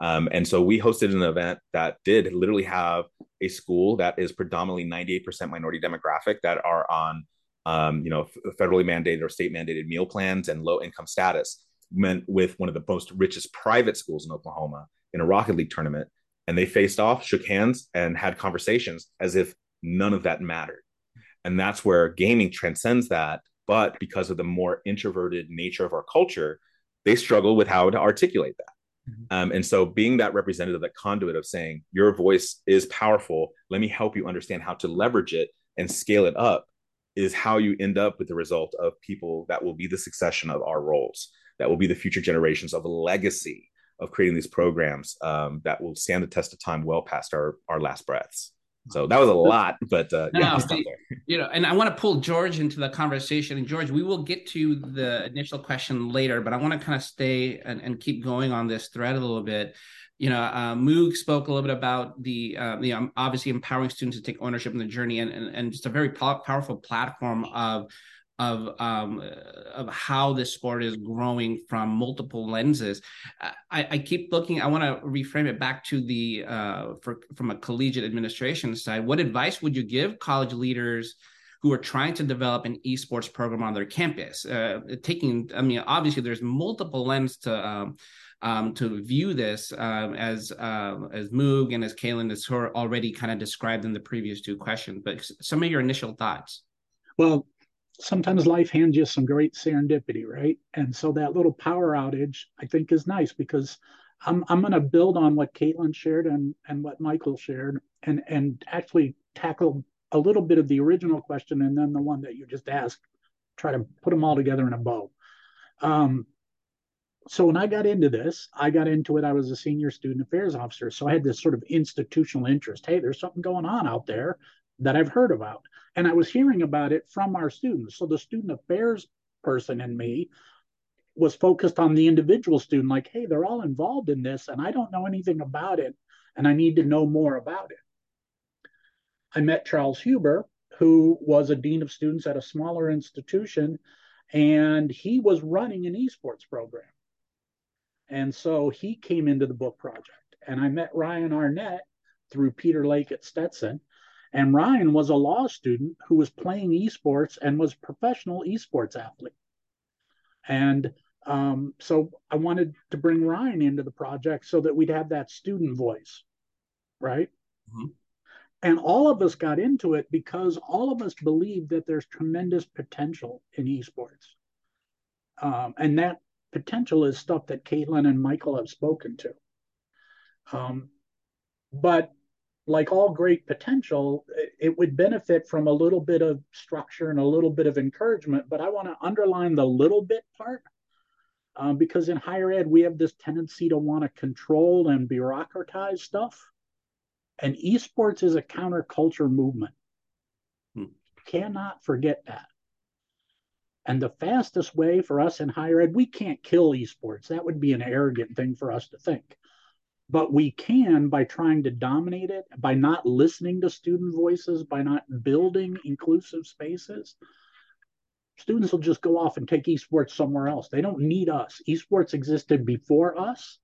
Um, and so we hosted an event that did literally have a school that is predominantly 98% minority demographic that are on, um, you know, federally mandated or state mandated meal plans and low income status, meant with one of the most richest private schools in Oklahoma in a Rocket League tournament. And they faced off, shook hands, and had conversations as if none of that mattered. And that's where gaming transcends that. But because of the more introverted nature of our culture, they struggle with how to articulate that. Mm-hmm. Um, and so, being that representative, that conduit of saying, your voice is powerful, let me help you understand how to leverage it and scale it up, is how you end up with the result of people that will be the succession of our roles, that will be the future generations of a legacy of creating these programs um, that will stand the test of time well past our, our last breaths. So that was a lot, but uh, yeah, you know, and I want to pull George into the conversation. And George, we will get to the initial question later, but I want to kind of stay and, and keep going on this thread a little bit. You know, uh, Moog spoke a little bit about the, uh, the um, obviously empowering students to take ownership in the journey, and and, and just a very po- powerful platform of of um, of how this sport is growing from multiple lenses. I, I keep looking. I want to reframe it back to the uh, for, from a collegiate administration side. What advice would you give college leaders? Who are trying to develop an esports program on their campus? Uh, taking, I mean, obviously, there's multiple lens to um, um, to view this um, as uh, as Moog and as Kaitlin has already kind of described in the previous two questions. But some of your initial thoughts. Well, sometimes life hands you some great serendipity, right? And so that little power outage, I think, is nice because I'm I'm going to build on what Kaitlin shared and and what Michael shared, and and actually tackle a little bit of the original question and then the one that you just asked. Try to put them all together in a bow. Um, so when I got into this, I got into it. I was a senior student affairs officer, so I had this sort of institutional interest. Hey, there's something going on out there that I've heard about. And I was hearing about it from our students. So the student affairs person in me was focused on the individual student, like, hey, they're all involved in this, and I don't know anything about it, and I need to know more about it. I met Charles Hueber, who was a dean of students at a smaller institution, and he was running an esports program. And so he came into the book project. And I met Ryan Arnett through Peter Lake at Stetson. And Ryan was a law student who was playing esports and was a professional esports athlete. And um, so I wanted to bring Ryan into the project so that we'd have that student voice, right? Mm-hmm. And all of us got into it because all of us believe that there's tremendous potential in esports. Um, and that potential is stuff that Kaitlin and Michael have spoken to. Um, but like all great potential, it would benefit from a little bit of structure and a little bit of encouragement. But I want to underline the little bit part um, because in higher ed, we have this tendency to want to control and bureaucratize stuff. And esports is a counterculture movement. Hmm. Cannot forget that. And the fastest way for us in higher ed, we can't kill esports. That would be an arrogant thing for us to think but we can by trying to dominate it by not listening to student voices by not building inclusive spaces. Students will just go off and take esports somewhere else. They don't need us. Esports existed before us.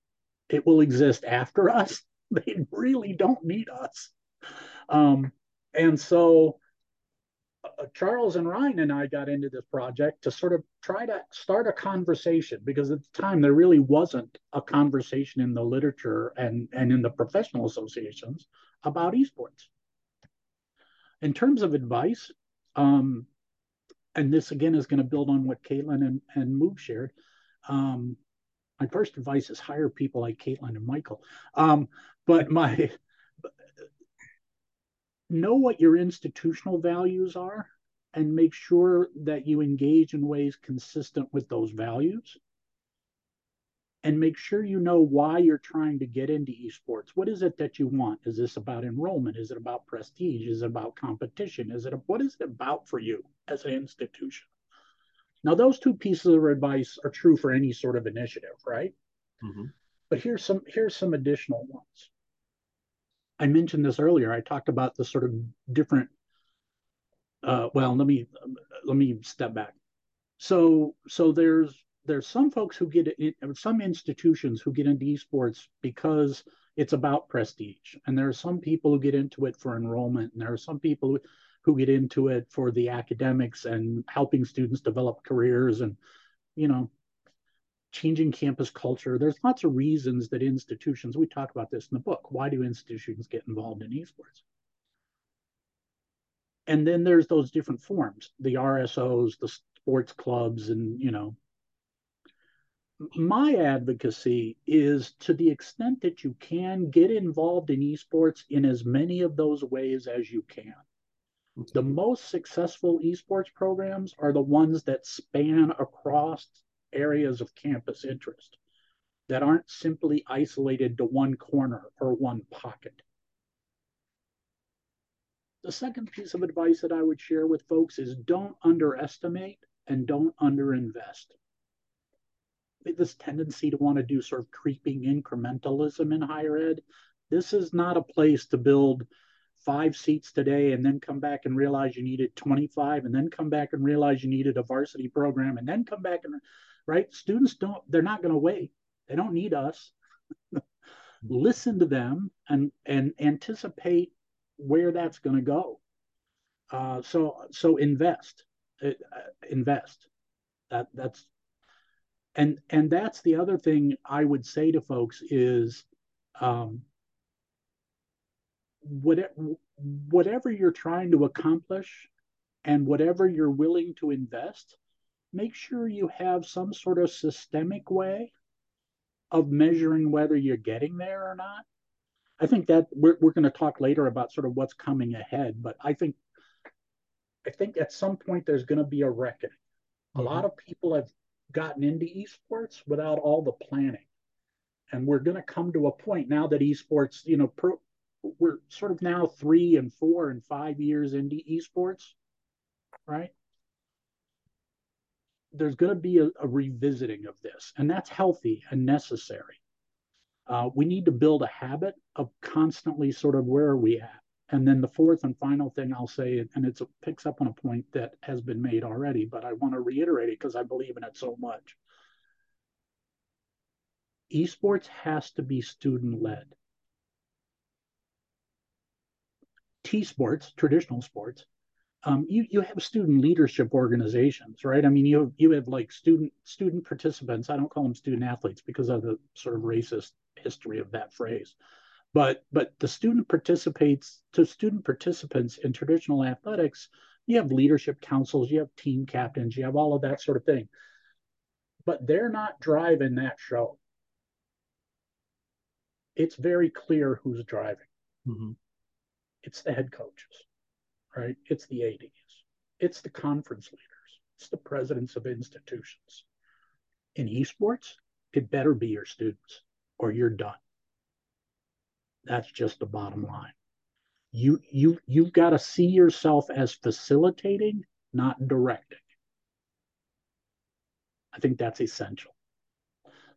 It will exist after us. They really don't need us. Um, and so Charles and Ryan and I got into this project to sort of try to start a conversation because at the time there really wasn't a conversation in the literature and, and in the professional associations about esports. In terms of advice, um, and this again is going to build on what Kaitlin and, and Moog shared, um, my first advice is hire people like Kaitlin and Michael. Um, but my know what your institutional values are and make sure that you engage in ways consistent with those values and make sure you know why you're trying to get into esports. What is it that you want? Is this about enrollment? Is it about prestige? Is it about competition? Is it what is it about for you as an institution? Now, those two pieces of advice are true for any sort of initiative, right? Mm-hmm. But here's some here's some additional ones. I mentioned this earlier. I talked about the sort of different. Uh, well, let me let me step back. So so there's there's some folks who get it, some institutions who get into esports because it's about prestige, and there are some people who get into it for enrollment, and there are some people who, who get into it for the academics and helping students develop careers and you know changing campus culture. There's lots of reasons that institutions, we talk about this in the book. Why do institutions get involved in esports? And then there's those different forms, the RSOs, the sports clubs, and you know. My advocacy is to the extent that you can get involved in esports in as many of those ways as you can. The most successful esports programs are the ones that span across areas of campus interest that aren't simply isolated to one corner or one pocket. The second piece of advice that I would share with folks is don't underestimate and don't underinvest. This tendency to want to do sort of creeping incrementalism in higher ed. This is not a place to build five seats today and then come back and realize you needed 25 and then come back and realize you needed a varsity program and then come back and right? Students don't, they're not going to wait. They don't need us. Listen to them and, and anticipate where that's going to go. Uh, so, so invest, uh, invest. That that's, and, and that's the other thing I would say to folks is, um, whatever, whatever you're trying to accomplish and whatever you're willing to invest, make sure you have some sort of systemic way of measuring whether you're getting there or not. I think that we're, we're going to talk later about sort of what's coming ahead, but I think I think at some point there's going to be a reckoning. Mm-hmm. A lot of people have gotten into esports without all the planning, and we're going to come to a point now that esports, you know, pro, we're sort of now three and four and five years into esports, right? There's going to be a, a, revisiting of this, and that's healthy and necessary. Uh, we need to build a habit of constantly sort of where are we at. And then the fourth and final thing I'll say, and it picks up on a point that has been made already, but I want to reiterate it because I believe in it so much. Esports has to be student led. T sports, traditional sports, um, you you have student leadership organizations, right? I mean, you have, you have like student student participants. I don't call them student athletes because of the sort of racist history of that phrase, but but the student participates to student participants in traditional athletics. You have leadership councils, you have team captains, you have all of that sort of thing, but they're not driving that show. It's very clear who's driving. Mm-hmm. It's the head coaches right? It's the ADs, it's the conference leaders, it's the presidents of institutions. In esports, it better be your students or you're done. That's just the bottom line. You you you've got to see yourself as facilitating, not directing. I think that's essential.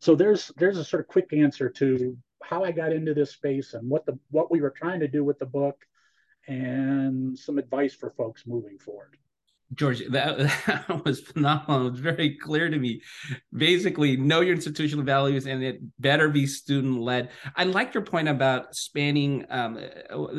So there's there's a sort of quick answer to how I got into this space and what the what we were trying to do with the book and some advice for folks moving forward. George, that, that, was phenomenal. It was very clear to me. Basically, know your institutional values and it better be student led. I like your point about spanning. Um,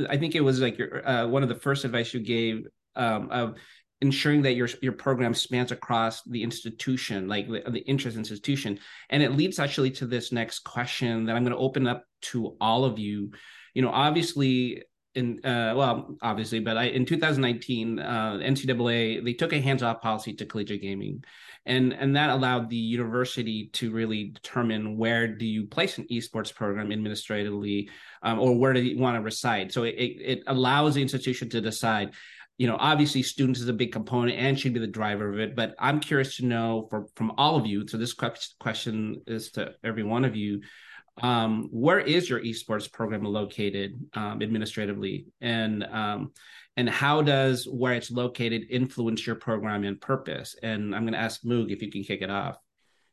I think it was like your, uh, one of the first advice you gave um, of ensuring that your your program spans across the institution, like the, the interest institution. And it leads actually to this next question that I'm going to open up to all of you. You know, obviously, in uh, well, obviously, but I in 2019, uh, NCAA they took a hands-off policy to collegiate gaming, and and that allowed the university to really determine where do you place an esports program administratively, um, or where do you want to reside. So it, it allows the institution to decide. You know, obviously, students is a big component and should be the driver of it. But I'm curious to know for, from all of you. So this question is to every one of you um, where is your esports program located um, administratively? And um, and how does where it's located influence your program and purpose? And i'm going to ask moog if you can kick it off.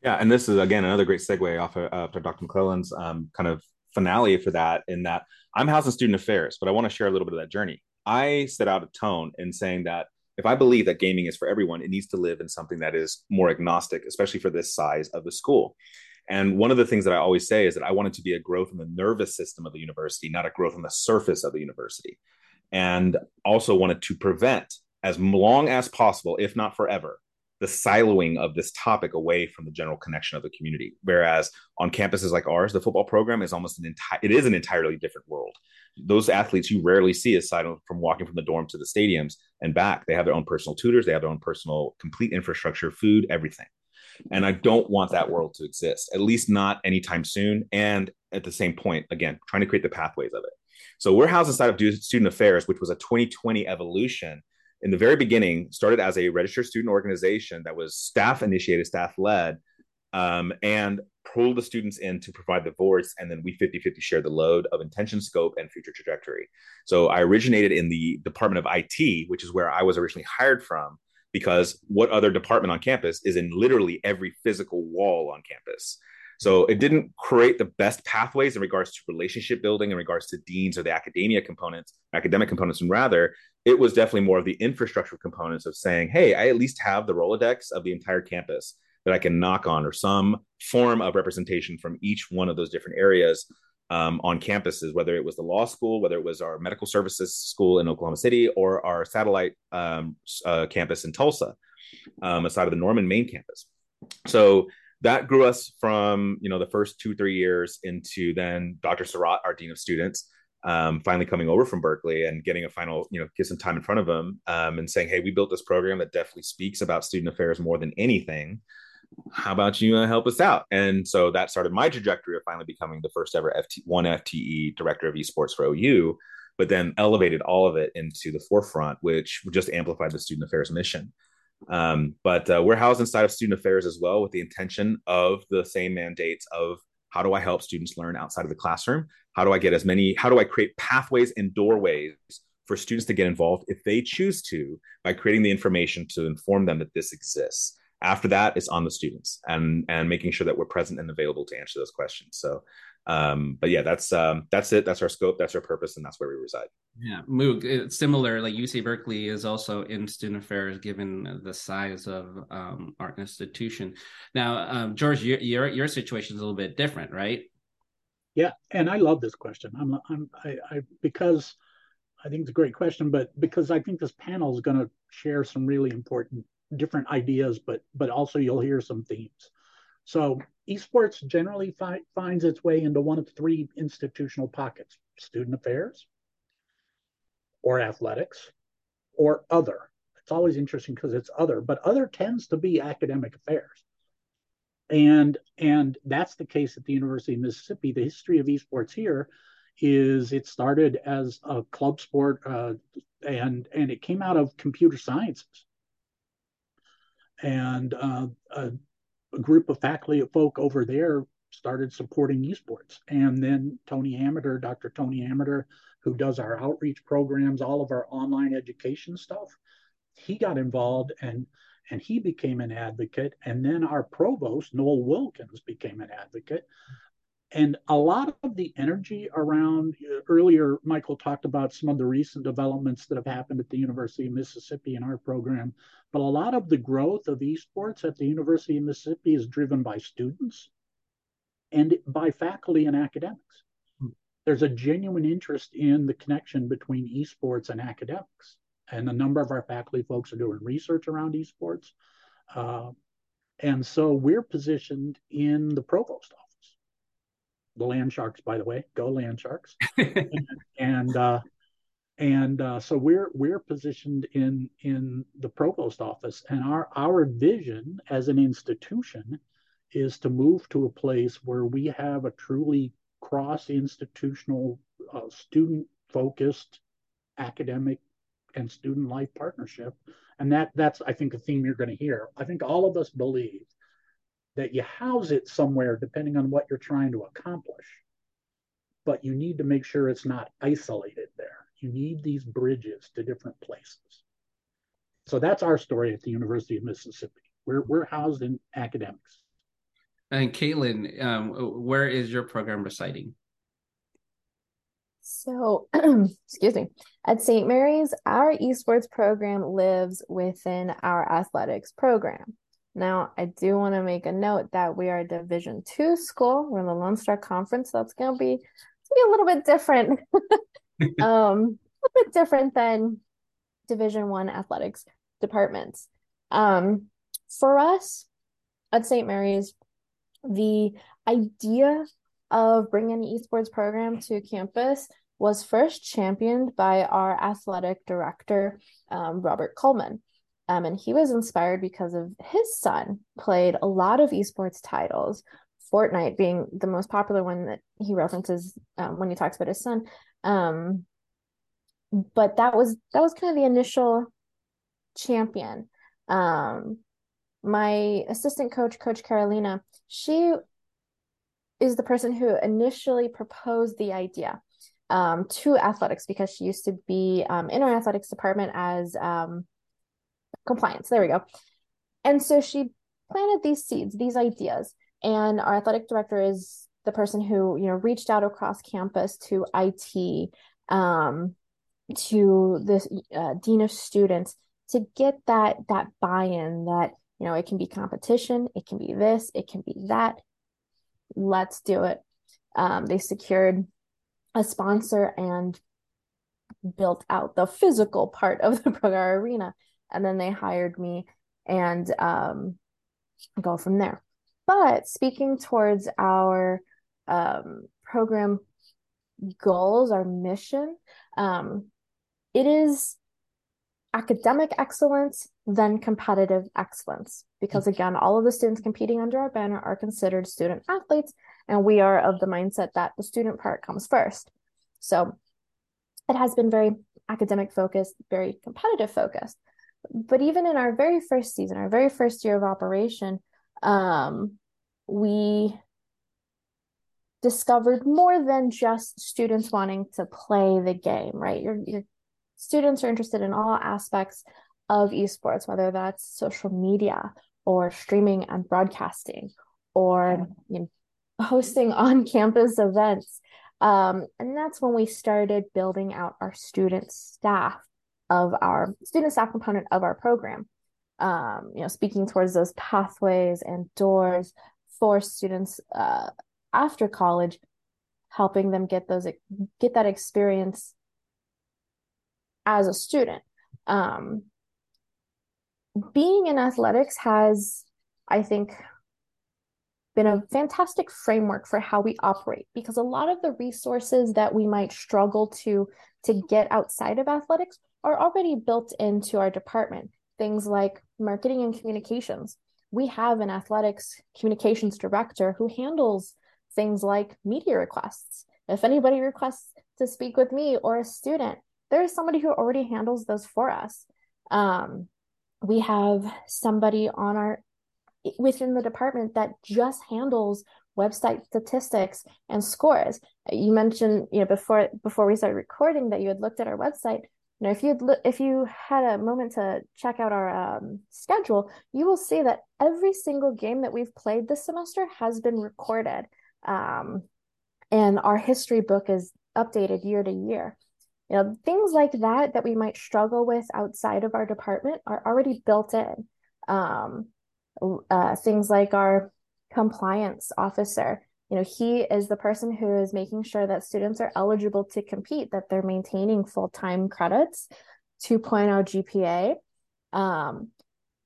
Yeah and this is again another great segue off of, uh, dr mcclellan's um, kind of finale for that in that i'm housing student affairs but i want to share a little bit of that journey. I set out a tone in saying that if i believe that gaming is for everyone it needs to live in something that is more agnostic especially for this size of the school and one of the things that I always say is that I wanted to be a growth in the nervous system of the university, not a growth on the surface of the university. And also wanted to prevent, as long as possible, if not forever, the siloing of this topic away from the general connection of the community. Whereas on campuses like ours, the football program is almost an entire it is an entirely different world. Those athletes you rarely see aside from walking from the dorm to the stadiums and back. They have their own personal tutors, they have their own personal complete infrastructure, food, everything. And I don't want that world to exist, at least not anytime soon. And at the same point, again, trying to create the pathways of it. So we're housed inside of Student Affairs, which was a 2020 evolution. In the very beginning, started as a registered student organization that was staff initiated, staff led, um, and pulled the students in to provide the voice And then we 50 50 share the load of intention, scope, and future trajectory. So I originated in the Department of IT, which is where I was originally hired from because what other department on campus is in literally every physical wall on campus. So it didn't create the best pathways in regards to relationship building, in regards to deans or the academia components, academic components, and rather it was definitely more of the infrastructure components of saying, hey, I at least have the Rolodex of the entire campus that I can knock on or some form of representation from each one of those different areas um, on campuses, whether it was the law school, whether it was our medical services school in Oklahoma City, or our satellite um, uh, campus in Tulsa, um, aside of the Norman main campus. So that grew us from you know the first two three years into then Dr. Surratt, our dean of students, um, finally coming over from Berkeley and getting a final you know get some time in front of him um, and saying, hey, we built this program that definitely speaks about student affairs more than anything how about you uh, help us out? And so that started my trajectory of finally becoming the first ever FT, one FTE director of esports for OU, but then elevated all of it into the forefront, which just amplified the student affairs mission. Um, but uh, we're housed inside of student affairs as well with the intention of the same mandates of how do I help students learn outside of the classroom? How do I get as many, how do I create pathways and doorways for students to get involved if they choose to by creating the information to inform them that this exists? After that it's on the students and and making sure that we're present and available to answer those questions. So um but yeah that's um that's it. That's our scope. That's our purpose and that's where we reside. Yeah. Moog it's similar like uc berkeley is also in student affairs given the size of um our institution. Now um george your your, your situation is a little bit different right? Yeah and i love this question. I'm i'm i, I because I think it's a great question, but because I think this panel is going to share some really important different ideas, but but also you'll hear some themes. So esports generally fi- finds its way into one of three institutional pockets: student affairs, or athletics, or other. It's always interesting because it's other, but other tends to be academic affairs. And and that's the case at the University of Mississippi. The history of esports here is it started as a club sport uh, and and it came out of computer sciences and uh, a, a, group of faculty folk over there started supporting esports. And then Tony Ammeter, Dr. Tony Ammeter, who does our outreach programs, all of our online education stuff, he got involved and and he became an advocate. And then our provost, Noel Wilkins, became an advocate. And a lot of the energy around earlier, Michael talked about some of the recent developments that have happened at the University of Mississippi in our program. But a lot of the growth of esports at the University of Mississippi is driven by students and by faculty and academics. Hmm. There's a genuine interest in the connection between esports and academics. And a number of our faculty folks are doing research around esports. Uh, and so we're positioned in the provost office the land sharks, by the way. Go land sharks. and, and uh, and uh, so we're we're positioned in in the provost office, and our our vision as an institution is to move to a place where we have a truly cross institutional, uh, student focused academic and student life partnership, and that that's I think a theme you're going to hear. I think all of us believe that you house it somewhere depending on what you're trying to accomplish, but you need to make sure it's not isolated there you need these bridges to different places. So that's our story at the University of Mississippi. We're, we're housed in academics. And Kaitlin, um, where is your program residing? So, excuse me, at St. Mary's, our esports program lives within our athletics program. Now, I do want to make a note that we are a Division two school. We're in the Lone Star Conference, so that's going to be, be a little bit different um, a little bit different than Division One athletics departments. Um, for us at St. Mary's, the idea of bringing an esports program to campus was first championed by our athletic director, um, Robert Coleman. Um, and he was inspired because of his son played a lot of esports titles, Fortnite being the most popular one that he references um, when he talks about his son. Um, but that was that was kind of the initial champion. Um, my assistant coach, Coach Carolina, she is the person who initially proposed the idea um, to athletics because she used to be um, in our athletics department as compliance. There we go. And so she planted these seeds, these ideas, and our athletic director is the person who you know reached out across campus to IT, um, to the uh, dean of students to get that that buy-in that you know it can be competition, it can be this, it can be that. Let's do it. Um, they secured a sponsor and built out the physical part of the program arena, and then they hired me and um, go from there. But speaking towards our um, program goals, our mission, um, it is academic excellence, then competitive excellence. Because again, all of the students competing under our banner are considered student athletes, and we are of the mindset that the student part comes first. So it has been very academic focused, very competitive focused. But even in our very first season, our very first year of operation, um, we discovered more than just students wanting to play the game, right? You're, you're students are interested in all aspects of esports, whether that's social media or streaming and broadcasting or you know, hosting on campus events. Um, and that's when we started building out our student staff of our student staff component of our program. Um, you know, speaking towards those pathways and doors for students uh, after college, helping them get those get that experience as a student. Um, being in athletics has, I think, been a fantastic framework for how we operate because a lot of the resources that we might struggle to to get outside of athletics are already built into our department. Things like marketing and communications. We have an athletics communications director who handles things like media requests. If anybody requests to speak with me or a student there's somebody who already handles those for us. Um, we have somebody on our within the department that just handles website statistics and scores. You mentioned, you know, before before we started recording that you had looked at our website. You know, if you if you had a moment to check out our um, schedule, you will see that every single game that we've played this semester has been recorded, um, and our history book is updated year to year you know things like that that we might struggle with outside of our department are already built in um, uh, things like our compliance officer you know he is the person who is making sure that students are eligible to compete that they're maintaining full-time credits 2.0 gpa um,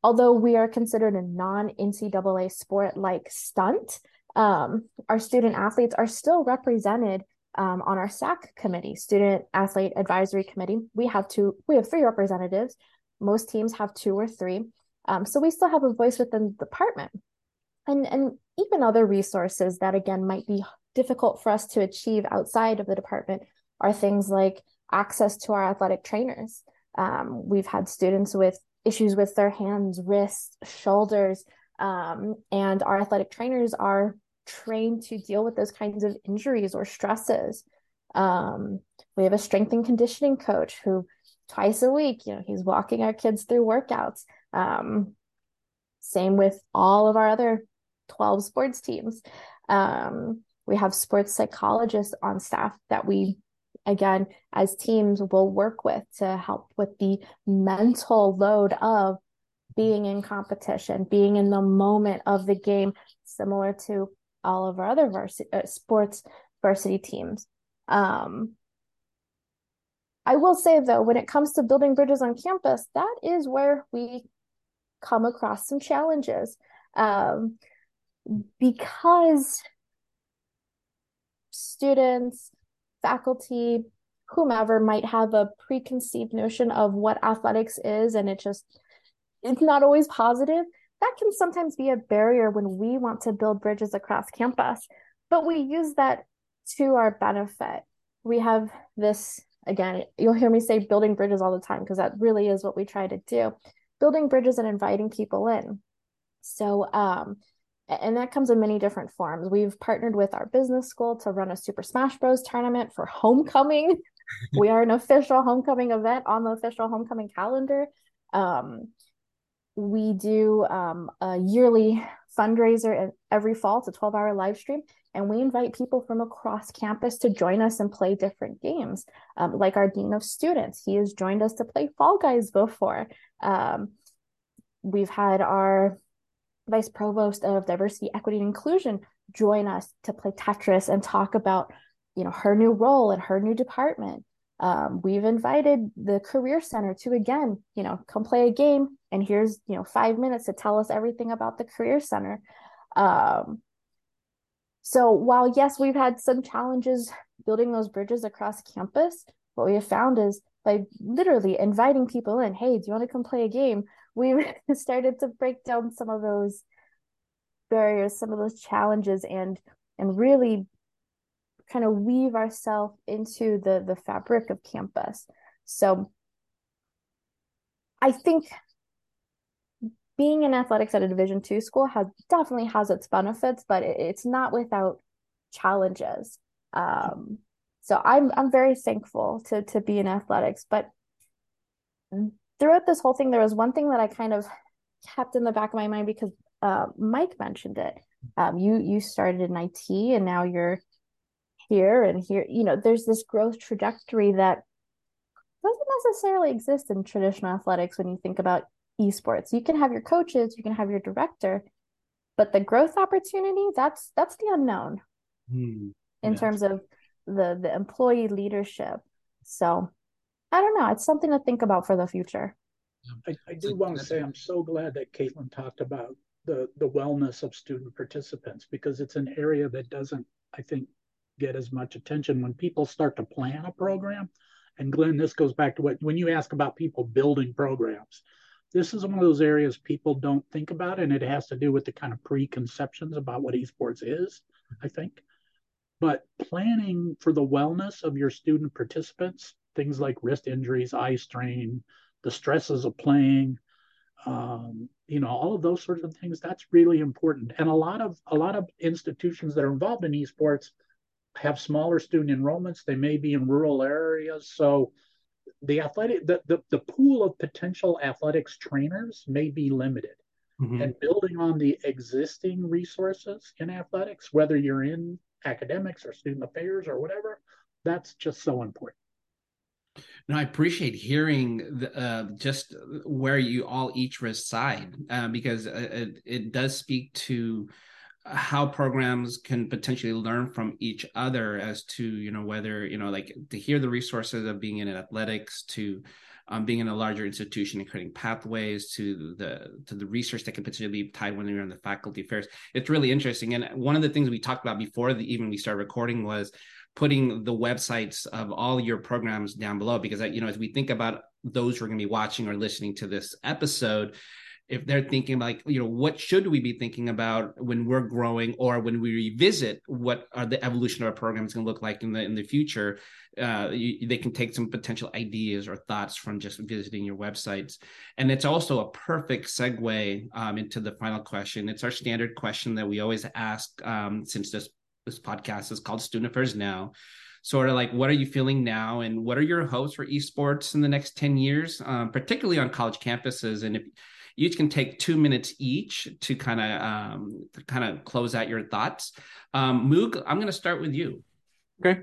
although we are considered a non-ncaa sport like stunt um, our student athletes are still represented um, on our SAC committee, Student Athlete Advisory Committee. We have two, we have three representatives. Most teams have two or three. Um, so we still have a voice within the department. And, and even other resources that, again, might be difficult for us to achieve outside of the department are things like access to our athletic trainers. Um, we've had students with issues with their hands, wrists, shoulders, um, and our athletic trainers are trained to deal with those kinds of injuries or stresses. Um, we have a strength and conditioning coach who twice a week, you know, he's walking our kids through workouts. Um, same with all of our other 12 sports teams. Um, we have sports psychologists on staff that we again as teams will work with to help with the mental load of being in competition being in the moment of the game similar to all of our other varsity, uh, sports varsity teams um, i will say though when it comes to building bridges on campus that is where we come across some challenges um, because students, faculty, whomever might have a preconceived notion of what athletics is and it just it's not always positive that can sometimes be a barrier when we want to build bridges across campus. But we use that to our benefit. We have this again you'll hear me say building bridges all the time because that really is what we try to do building bridges and inviting people in so um and that comes in many different forms. We've partnered with our business school to run a Super Smash Bros tournament for homecoming. we are an official homecoming event on the official homecoming calendar. Um, we do um, a yearly fundraiser every fall. It's a 12 hour live stream. And we invite people from across campus to join us and play different games. Um, like our Dean of Students, he has joined us to play Fall Guys before. Um, we've had our Vice Provost of Diversity, Equity, and Inclusion join us to play Tetris and talk about, you know, her new role and her new department. Um, we've invited the Career Center to again, you know, come play a game, and here's you know five minutes to tell us everything about the Career Center. Um, so while yes, we've had some challenges building those bridges across campus, what we have found is by literally inviting people in, hey, do you want to come play a game? We've started to break down some of those barriers, some of those challenges, and and really kind of weave ourselves into the the fabric of campus. So I think being in athletics at a division two school has definitely has its benefits but it, it's not without challenges um, so i'm i'm very thankful to to be in athletics but throughout this whole thing, there was one thing that I kind of kept in the back of my mind because uh, Mike mentioned it. Um, you you started in IT and now you're here and here. You know, there's this growth trajectory that doesn't necessarily exist in traditional athletics when you think about esports. You can have your coaches, you can have your director, but the growth opportunity that's that's the unknown mm, in terms of the the employee leadership. So I don't know. It's something to think about for the future. I, I do want to say I'm so glad that Kaitlin talked about the the wellness of student participants because it's an area that doesn't, I think, get as much attention when people start to plan a program. And Glenn, this goes back to what when you ask about people building programs, this is one of those areas people don't think about, and it has to do with the kind of preconceptions about what esports is, I think. But planning for the wellness of your student participants things like wrist injuries, eye strain, the stresses of playing, um, you know, all of those sorts of things. That's really important. And a lot of a lot of institutions that are involved in esports have smaller student enrollments. They may be in rural areas, so the athletic the, the, the pool of potential athletics trainers may be limited. Mm-hmm. And building on the existing resources in athletics, whether you're in academics or student affairs or whatever, that's just so important. No, I appreciate hearing the, uh, just where you all each reside uh, because uh, it, it, does speak to how programs can potentially learn from each other as to you know whether you know like to hear the resources of being in athletics to um, being in a larger institution and creating pathways to the to the research that can potentially be tied when you're in the faculty affairs. It's really interesting. And one of the things we talked about before the, even we started recording was putting the websites of all your programs down below because you know as we think about those who are going to be watching or listening to this episode if they're thinking like you know what should we be thinking about when we're growing or when we revisit what are the evolution of our programs going to look like in the in the future uh, you, they can take some potential ideas or thoughts from just visiting your websites. And it's also a perfect segue um, into the final question. It's our standard question that we always ask um, since this this podcast is called student affairs now. Sort of like what are you feeling now and what are your hopes for esports in the next 10 years um, particularly on college campuses? And if you each can take two minutes each to kind of um, kind of close out your thoughts. Um, Moog, I'm going to start with you. Okay.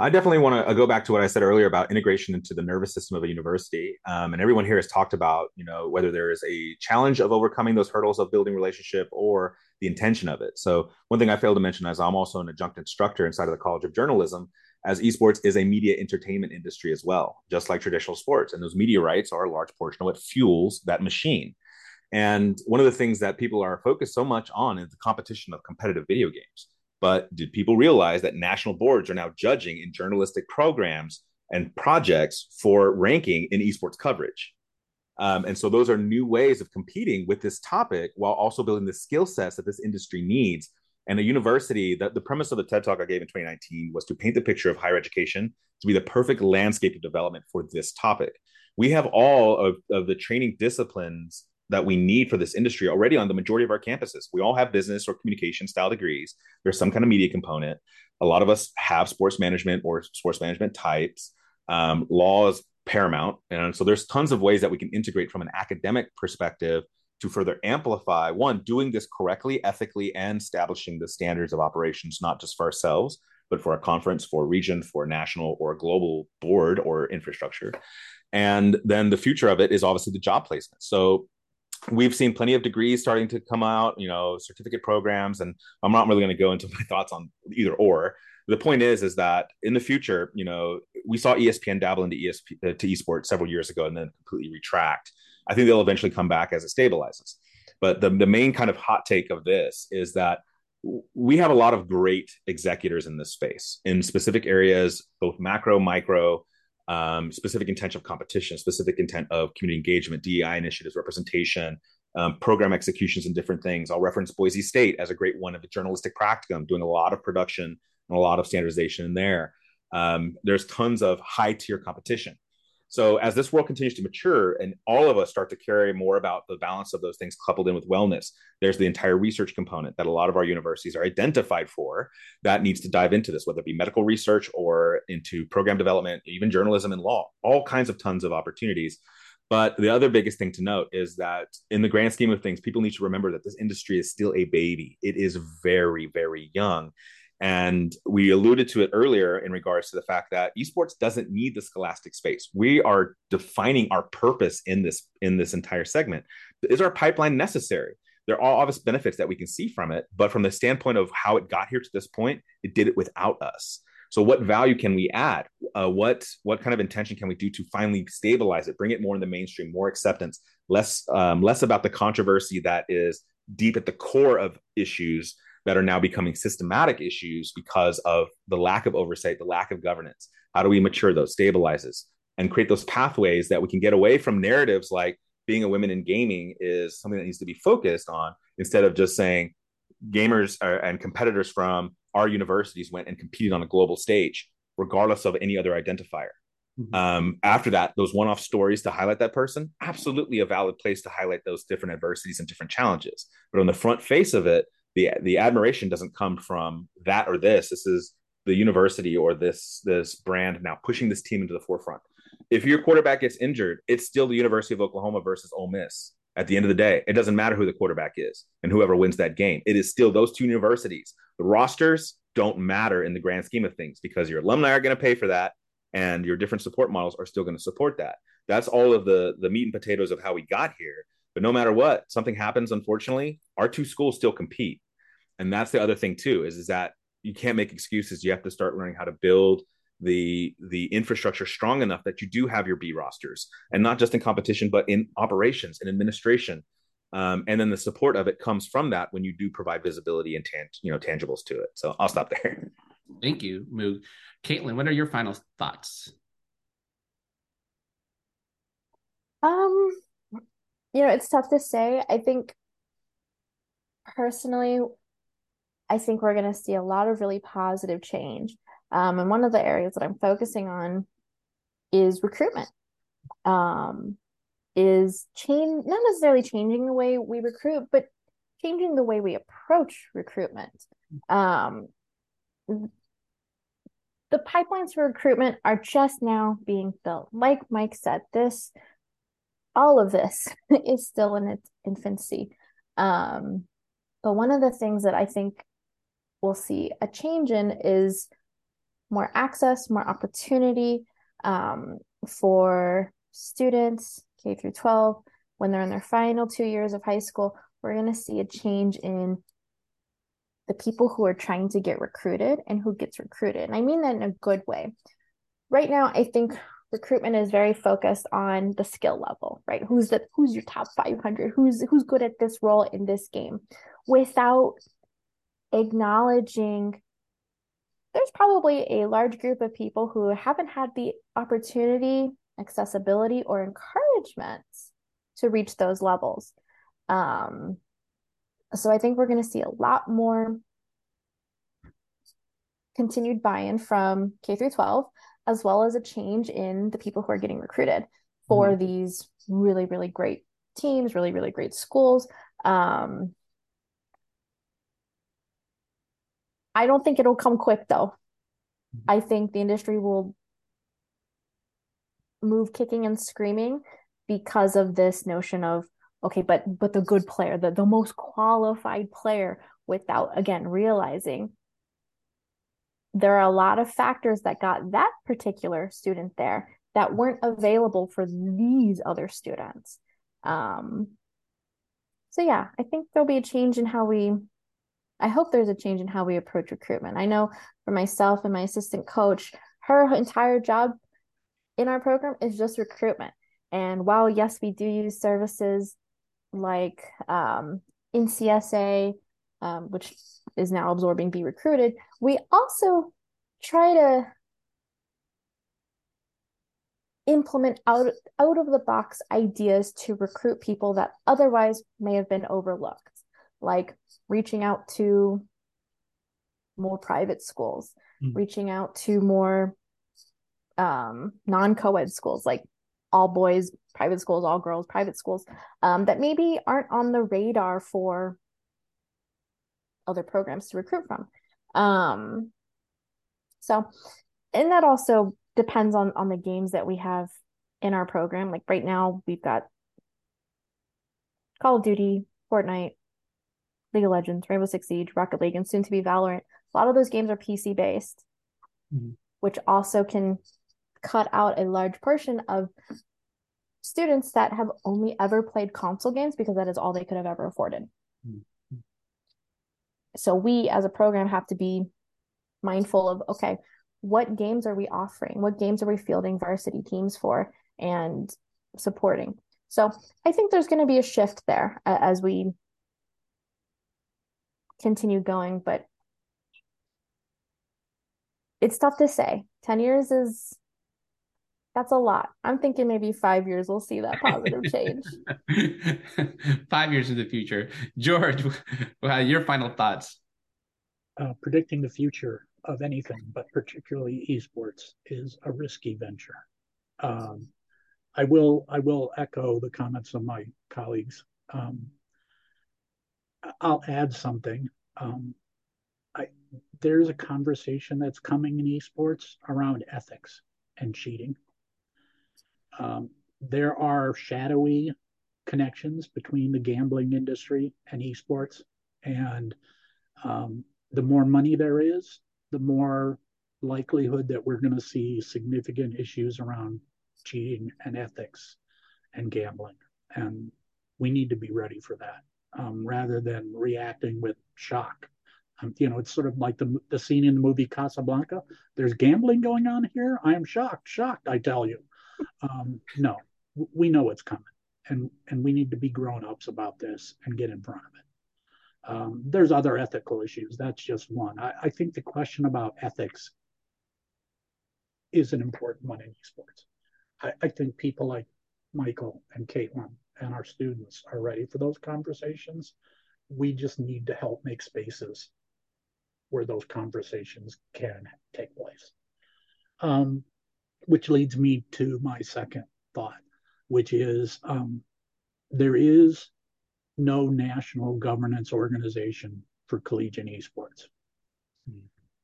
I definitely want to uh, go back to what I said earlier about integration into the nervous system of a university. Um, and everyone here has talked about, you know, whether there is a challenge of overcoming those hurdles of building relationship or the intention of it. So one thing I failed to mention is I'm also an adjunct instructor inside of the College of Journalism, as esports is a media entertainment industry as well, just like traditional sports. And those media rights are a large portion of what fuels that machine. And one of the things that people are focused so much on is the competition of competitive video games. But did people realize that national boards are now judging in journalistic programs and projects for ranking in esports coverage? Um, and so those are new ways of competing with this topic while also building the skill sets that this industry needs. And a university, the, the premise of the TED Talk I gave in 2019 was to paint the picture of higher education to be the perfect landscape of development for this topic. We have all of, of the training disciplines that we need for this industry already on the majority of our campuses. We all have business or communication style degrees. There's some kind of media component. A lot of us have sports management or sports management types. Um, law is paramount. And so there's tons of ways that we can integrate from an academic perspective to further amplify one, doing this correctly, ethically, and establishing the standards of operations, not just for ourselves, but for a conference, for a region, for a national or a global board or infrastructure. And then the future of it is obviously the job placement. So we've seen plenty of degrees starting to come out, you know, certificate programs, and I'm not really going to go into my thoughts on either or. The point is, is that in the future, you know, we saw ESPN dabble into ESP uh, to esports several years ago and then completely retract. I think they'll eventually come back as it stabilizes. But the the main kind of hot take of this is that we have a lot of great executors in this space in specific areas, both macro, micro, um, specific intent of competition, specific intent of community engagement, DEI initiatives, representation, um, program executions, and different things. I'll reference Boise State as a great one of a journalistic practicum, doing a lot of production and a lot of standardization in there. Um, there's tons of high tier competition. So as this world continues to mature and all of us start to carry more about the balance of those things coupled in with wellness, there's the entire research component that a lot of our universities are identified for that needs to dive into this, whether it be medical research or into program development, even journalism and law, all kinds of tons of opportunities. But the other biggest thing to note is that in the grand scheme of things, people need to remember that this industry is still a baby. It is very, very young. And we alluded to it earlier in regards to the fact that esports doesn't need the scholastic space. We are defining our purpose in this in this entire segment. Is our pipeline necessary? There are obvious benefits that we can see from it, but from the standpoint of how it got here to this point, it did it without us. So, what value can we add? Uh, what what kind of intention can we do to finally stabilize it, bring it more in the mainstream, more acceptance, less um, less about the controversy that is deep at the core of issues that are now becoming systematic issues because of the lack of oversight, the lack of governance. How do we mature those, stabilizes, and create those pathways that we can get away from narratives like being a woman in gaming is something that needs to be focused on instead of just saying gamers are, and competitors from our universities went and competed on a global stage, regardless of any other identifier. Mm-hmm. Um, after that, those one off stories to highlight that person, absolutely a valid place to highlight those different adversities and different challenges. But on the front face of it, the the admiration doesn't come from that or this. This is the university or this this brand now pushing this team into the forefront. If your quarterback gets injured, it's still the University of Oklahoma versus Ole Miss. At the end of the day, it doesn't matter who the quarterback is and whoever wins that game. It is still those two universities. The rosters don't matter in the grand scheme of things because your alumni are going to pay for that and your different support models are still going to support that. That's all of the the meat and potatoes of how we got here. But no matter what, something happens, unfortunately, our two schools still compete. And that's the other thing too, is, is that you can't make excuses. You have to start learning how to build the the infrastructure strong enough that you do have your B rosters, and not just in competition, but in operations and administration. Um, and then the support of it comes from that when you do provide visibility and tan- you know tangibles to it. So I'll stop there. Thank you, Moog. Kaitlin, what are your final thoughts? Um, you know, it's tough to say. I think personally, I think we're going to see a lot of really positive change. Um, and one of the areas that I'm focusing on is recruitment. Um, is change not necessarily changing the way we recruit, but changing the way we approach recruitment. Um, the pipelines for recruitment are just now being built. Like Mike said, this all of this is still in its infancy. Um, but one of the things that I think we'll see a change in is more access, more opportunity um, for students K through 12 when they're in their final two years of high school. We're going to see a change in the people who are trying to get recruited and who gets recruited. And I mean that in a good way. Right now, I think recruitment is very focused on the skill level, right? Who's the who's your top 500? Who's who's good at this role in this game without acknowledging there's probably a large group of people who haven't had the opportunity, accessibility, or encouragement to reach those levels. Um, so I think we're going to see a lot more continued buy-in from K through 12, as well as a change in the people who are getting recruited for mm-hmm. these really, really great teams, really, really great schools. Um, I don't think it'll come quick though. Mm-hmm. I think the industry will move kicking and screaming because of this notion of okay, but but the good player, the, the most qualified player without again realizing there are a lot of factors that got that particular student there that weren't available for these other students. Um, so yeah, I think there'll be a change in how we I hope there's a change in how we approach recruitment. I know for myself and my assistant coach, her entire job in our program is just recruitment. And while, yes, we do use services like um, NCSA, um, which is now absorbing Be Recruited, we also try to implement out, out of the box ideas to recruit people that otherwise may have been overlooked like reaching out to more private schools, mm. reaching out to more um, non co ed schools, like all boys private schools, all girls private schools, um, that maybe aren't on the radar for other programs to recruit from. Um, so, and that also depends on on the games that we have in our program. Like right now, we've got Call of Duty, Fortnite, League of Legends, Rainbow Six Siege, Rocket League, and soon to be Valorant. A lot of those games are PC based, mm-hmm. which also can cut out a large portion of students that have only ever played console games because that is all they could have ever afforded. Mm-hmm. So we as a program have to be mindful of okay, what games are we offering? What games are we fielding varsity teams for and supporting? So I think there's going to be a shift there as we continue going, but it's tough to say. 10 years is that's a lot. I'm thinking maybe five years we'll see that positive change. five years in the future. George, your final thoughts. Uh, predicting the future of anything, but particularly esports, is a risky venture. Um, I will I will echo the comments of my colleagues. Um, I'll add something. Um, I, there's a conversation that's coming in esports around ethics and cheating. Um, there are shadowy connections between the gambling industry and esports, and um, the more money there is, the more likelihood that we're going to see significant issues around cheating and ethics and gambling, and we need to be ready for that um, rather than reacting with shock. Um, you know, it's sort of like the the scene in the movie Casablanca. There's gambling going on here. I am shocked, shocked. I tell you. Um, no, we know it's coming, and and we need to be grown ups about this and get in front of it. Um, there's other ethical issues. That's just one. I, I think the question about ethics is an important one in esports. I, I think people like Michael and Kaitlin and our students are ready for those conversations. We just need to help make spaces where those conversations can take place. Um, which leads me to my second thought, which is um, there is no national governance organization for collegiate esports.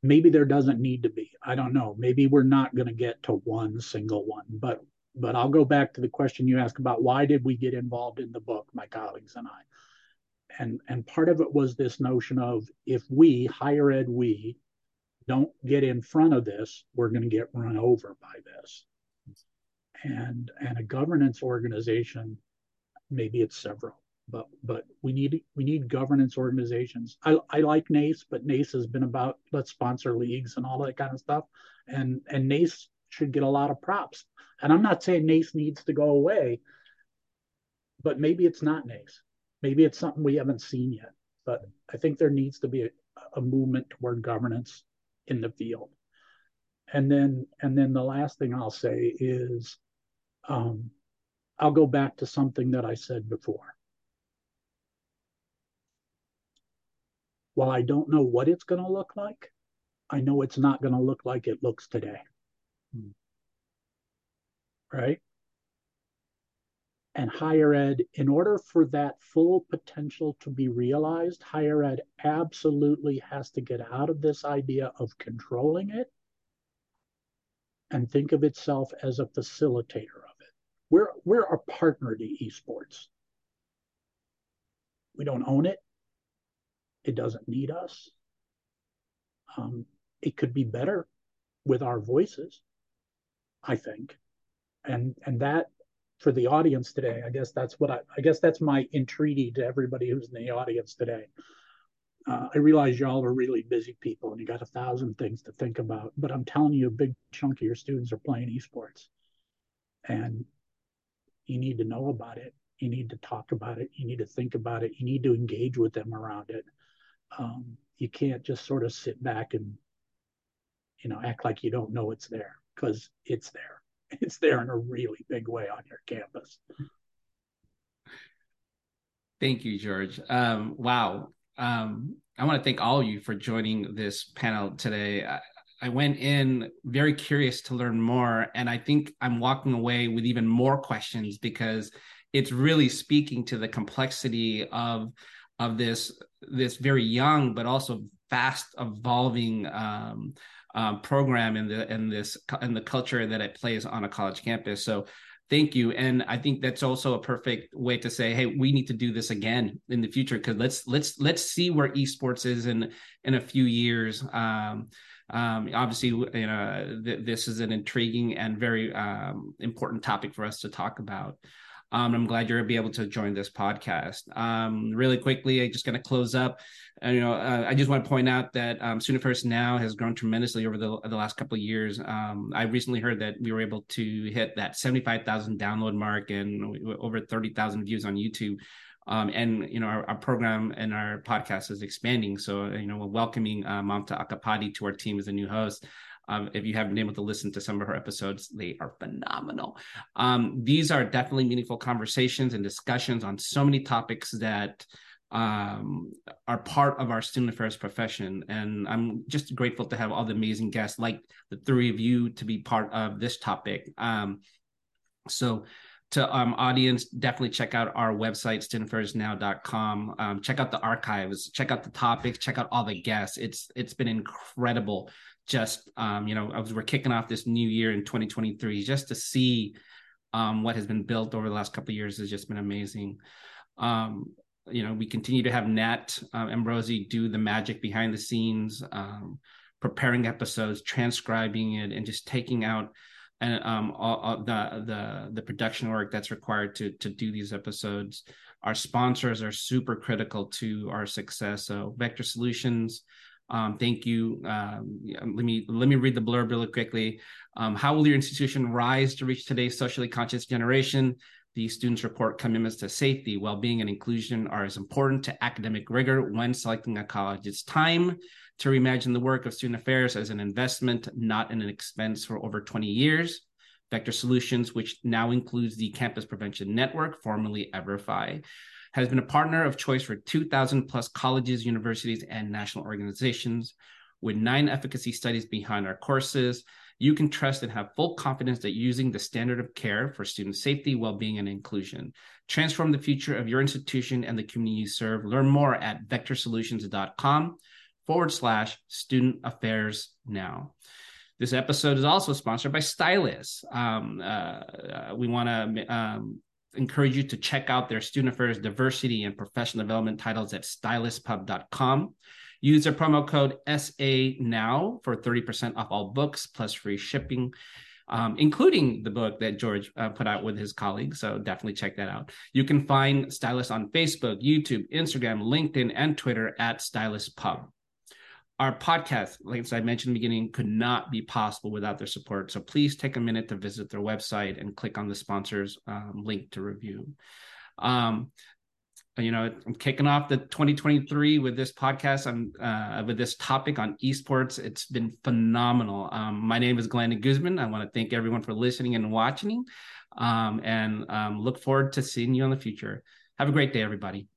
Maybe there doesn't need to be. I don't know. Maybe we're not going to get to one single one, but but I'll go back to the question you asked about why did we get involved in the book, my colleagues and I. And and part of it was this notion of if we higher ed we don't get in front of this, we're going to get run over by this. And and a governance organization, maybe it's several, but but we need we need governance organizations. I, I like NACE, but NACE has been about let's sponsor leagues and all that kind of stuff. And and NACE should get a lot of props. And I'm not saying NACE needs to go away, but maybe it's not NACE. Maybe it's something we haven't seen yet. But I think there needs to be a, a movement toward governance in the field. And then and then the last thing I'll say is um, I'll go back to something that I said before. While I don't know what it's going to look like, I know it's not going to look like it looks today. Hmm. Right? And higher ed, in order for that full potential to be realized, higher ed absolutely has to get out of this idea of controlling it and think of itself as a facilitator of it. We're, we're a partner to esports. We don't own it. It doesn't need us. Um, it could be better with our voices, I think. And and that for the audience today, I guess that's what I I guess that's my entreaty to everybody who's in the audience today. Uh, I realize y'all are really busy people and you got a thousand things to think about, but I'm telling you, a big chunk of your students are playing esports, and you need to know about it. You need to talk about it. You need to think about it. You need to engage with them around it um, you can't just sort of sit back and you know act like you don't know it's there because it's there it's there in a really big way on your campus thank you george. Um, wow. Um, i want to thank all of you for joining this panel today. I, I went in very curious to learn more and i think i'm walking away with even more questions because it's really speaking to the complexity of of this this very young but also fast evolving um, um, program in the in this in the culture that it plays on a college campus. So thank you. And i think that's also a perfect way to say hey we need to do this again in the future because let's let's let's see where esports is in in a few years. Um, um, obviously you know th- this is an intriguing and very um, important topic for us to talk about um, I'm glad you're be able to join this podcast. Um, really quickly, I'm just going to close up. Uh, you know, uh, I just want to point out that um, Student First now has grown tremendously over the, the last couple of years. Um, I recently heard that we were able to hit that 75,000 download mark and over 30,000 views on YouTube. Um, and you know our, our, program and our podcast is expanding. So you know we're welcoming uh, Mamta Accapadi to our team as a new host. Um, if you haven't been able to listen to some of her episodes, they are phenomenal. Um, these are definitely meaningful conversations and discussions on so many topics that um, are part of our student affairs profession. And I'm just grateful to have all the amazing guests like the three of you to be part of this topic. Um, so to um, audience, definitely check out our website, studentaffairsnow.com. Um, check out the archives, check out the topics, check out all the guests. It's it's been incredible just um, you know as we're kicking off this new year in 2023 just to see um, what has been built over the last couple of years has just been amazing um, you know we continue to have nat uh, ambrosi do the magic behind the scenes um, preparing episodes transcribing it and just taking out and um, all, all the the the production work that's required to to do these episodes our sponsors are super critical to our success so vector solutions Um, thank you. Um, let me let me read the blurb really quickly. Um, how will your institution rise to reach today's socially conscious generation? The students report commitments to safety, well-being, and inclusion are as important to academic rigor when selecting a college. It's time to reimagine the work of student affairs as an investment, not an expense for over 20 years. Vector Solutions, which now includes the Campus Prevention Network, formerly Everfi, has been a partner of choice for 2,000 plus colleges, universities, and national organizations. With nine efficacy studies behind our courses, you can trust and have full confidence that using the standard of care for student safety, well-being, and inclusion. Transform the future of your institution and the community you serve. Learn more at vectorsolutions.com forward slash student affairs now. This episode is also sponsored by Stylus. Um, uh, uh we want to um, encourage you to check out their student affairs diversity and professional development titles at styluspub.com. Use their promo code SA now for 30% off all books plus free shipping. Um, including the book that George uh, put out with his colleagues. So definitely check that out. You can find Stylus on Facebook, YouTube, Instagram, LinkedIn, and Twitter at Stylus Pub our podcast, like I mentioned in the beginning, could not be possible without their support. So please take a minute to visit their website and click on the sponsors um, link to review. Um, you know, I'm kicking off the 2023 with this podcast. I'm uh, with this topic on esports. It's been phenomenal. Um, my name is Glenn Guzman. I want to thank everyone for listening and watching, um, and um, look forward to seeing you in the future. Have a great day, everybody.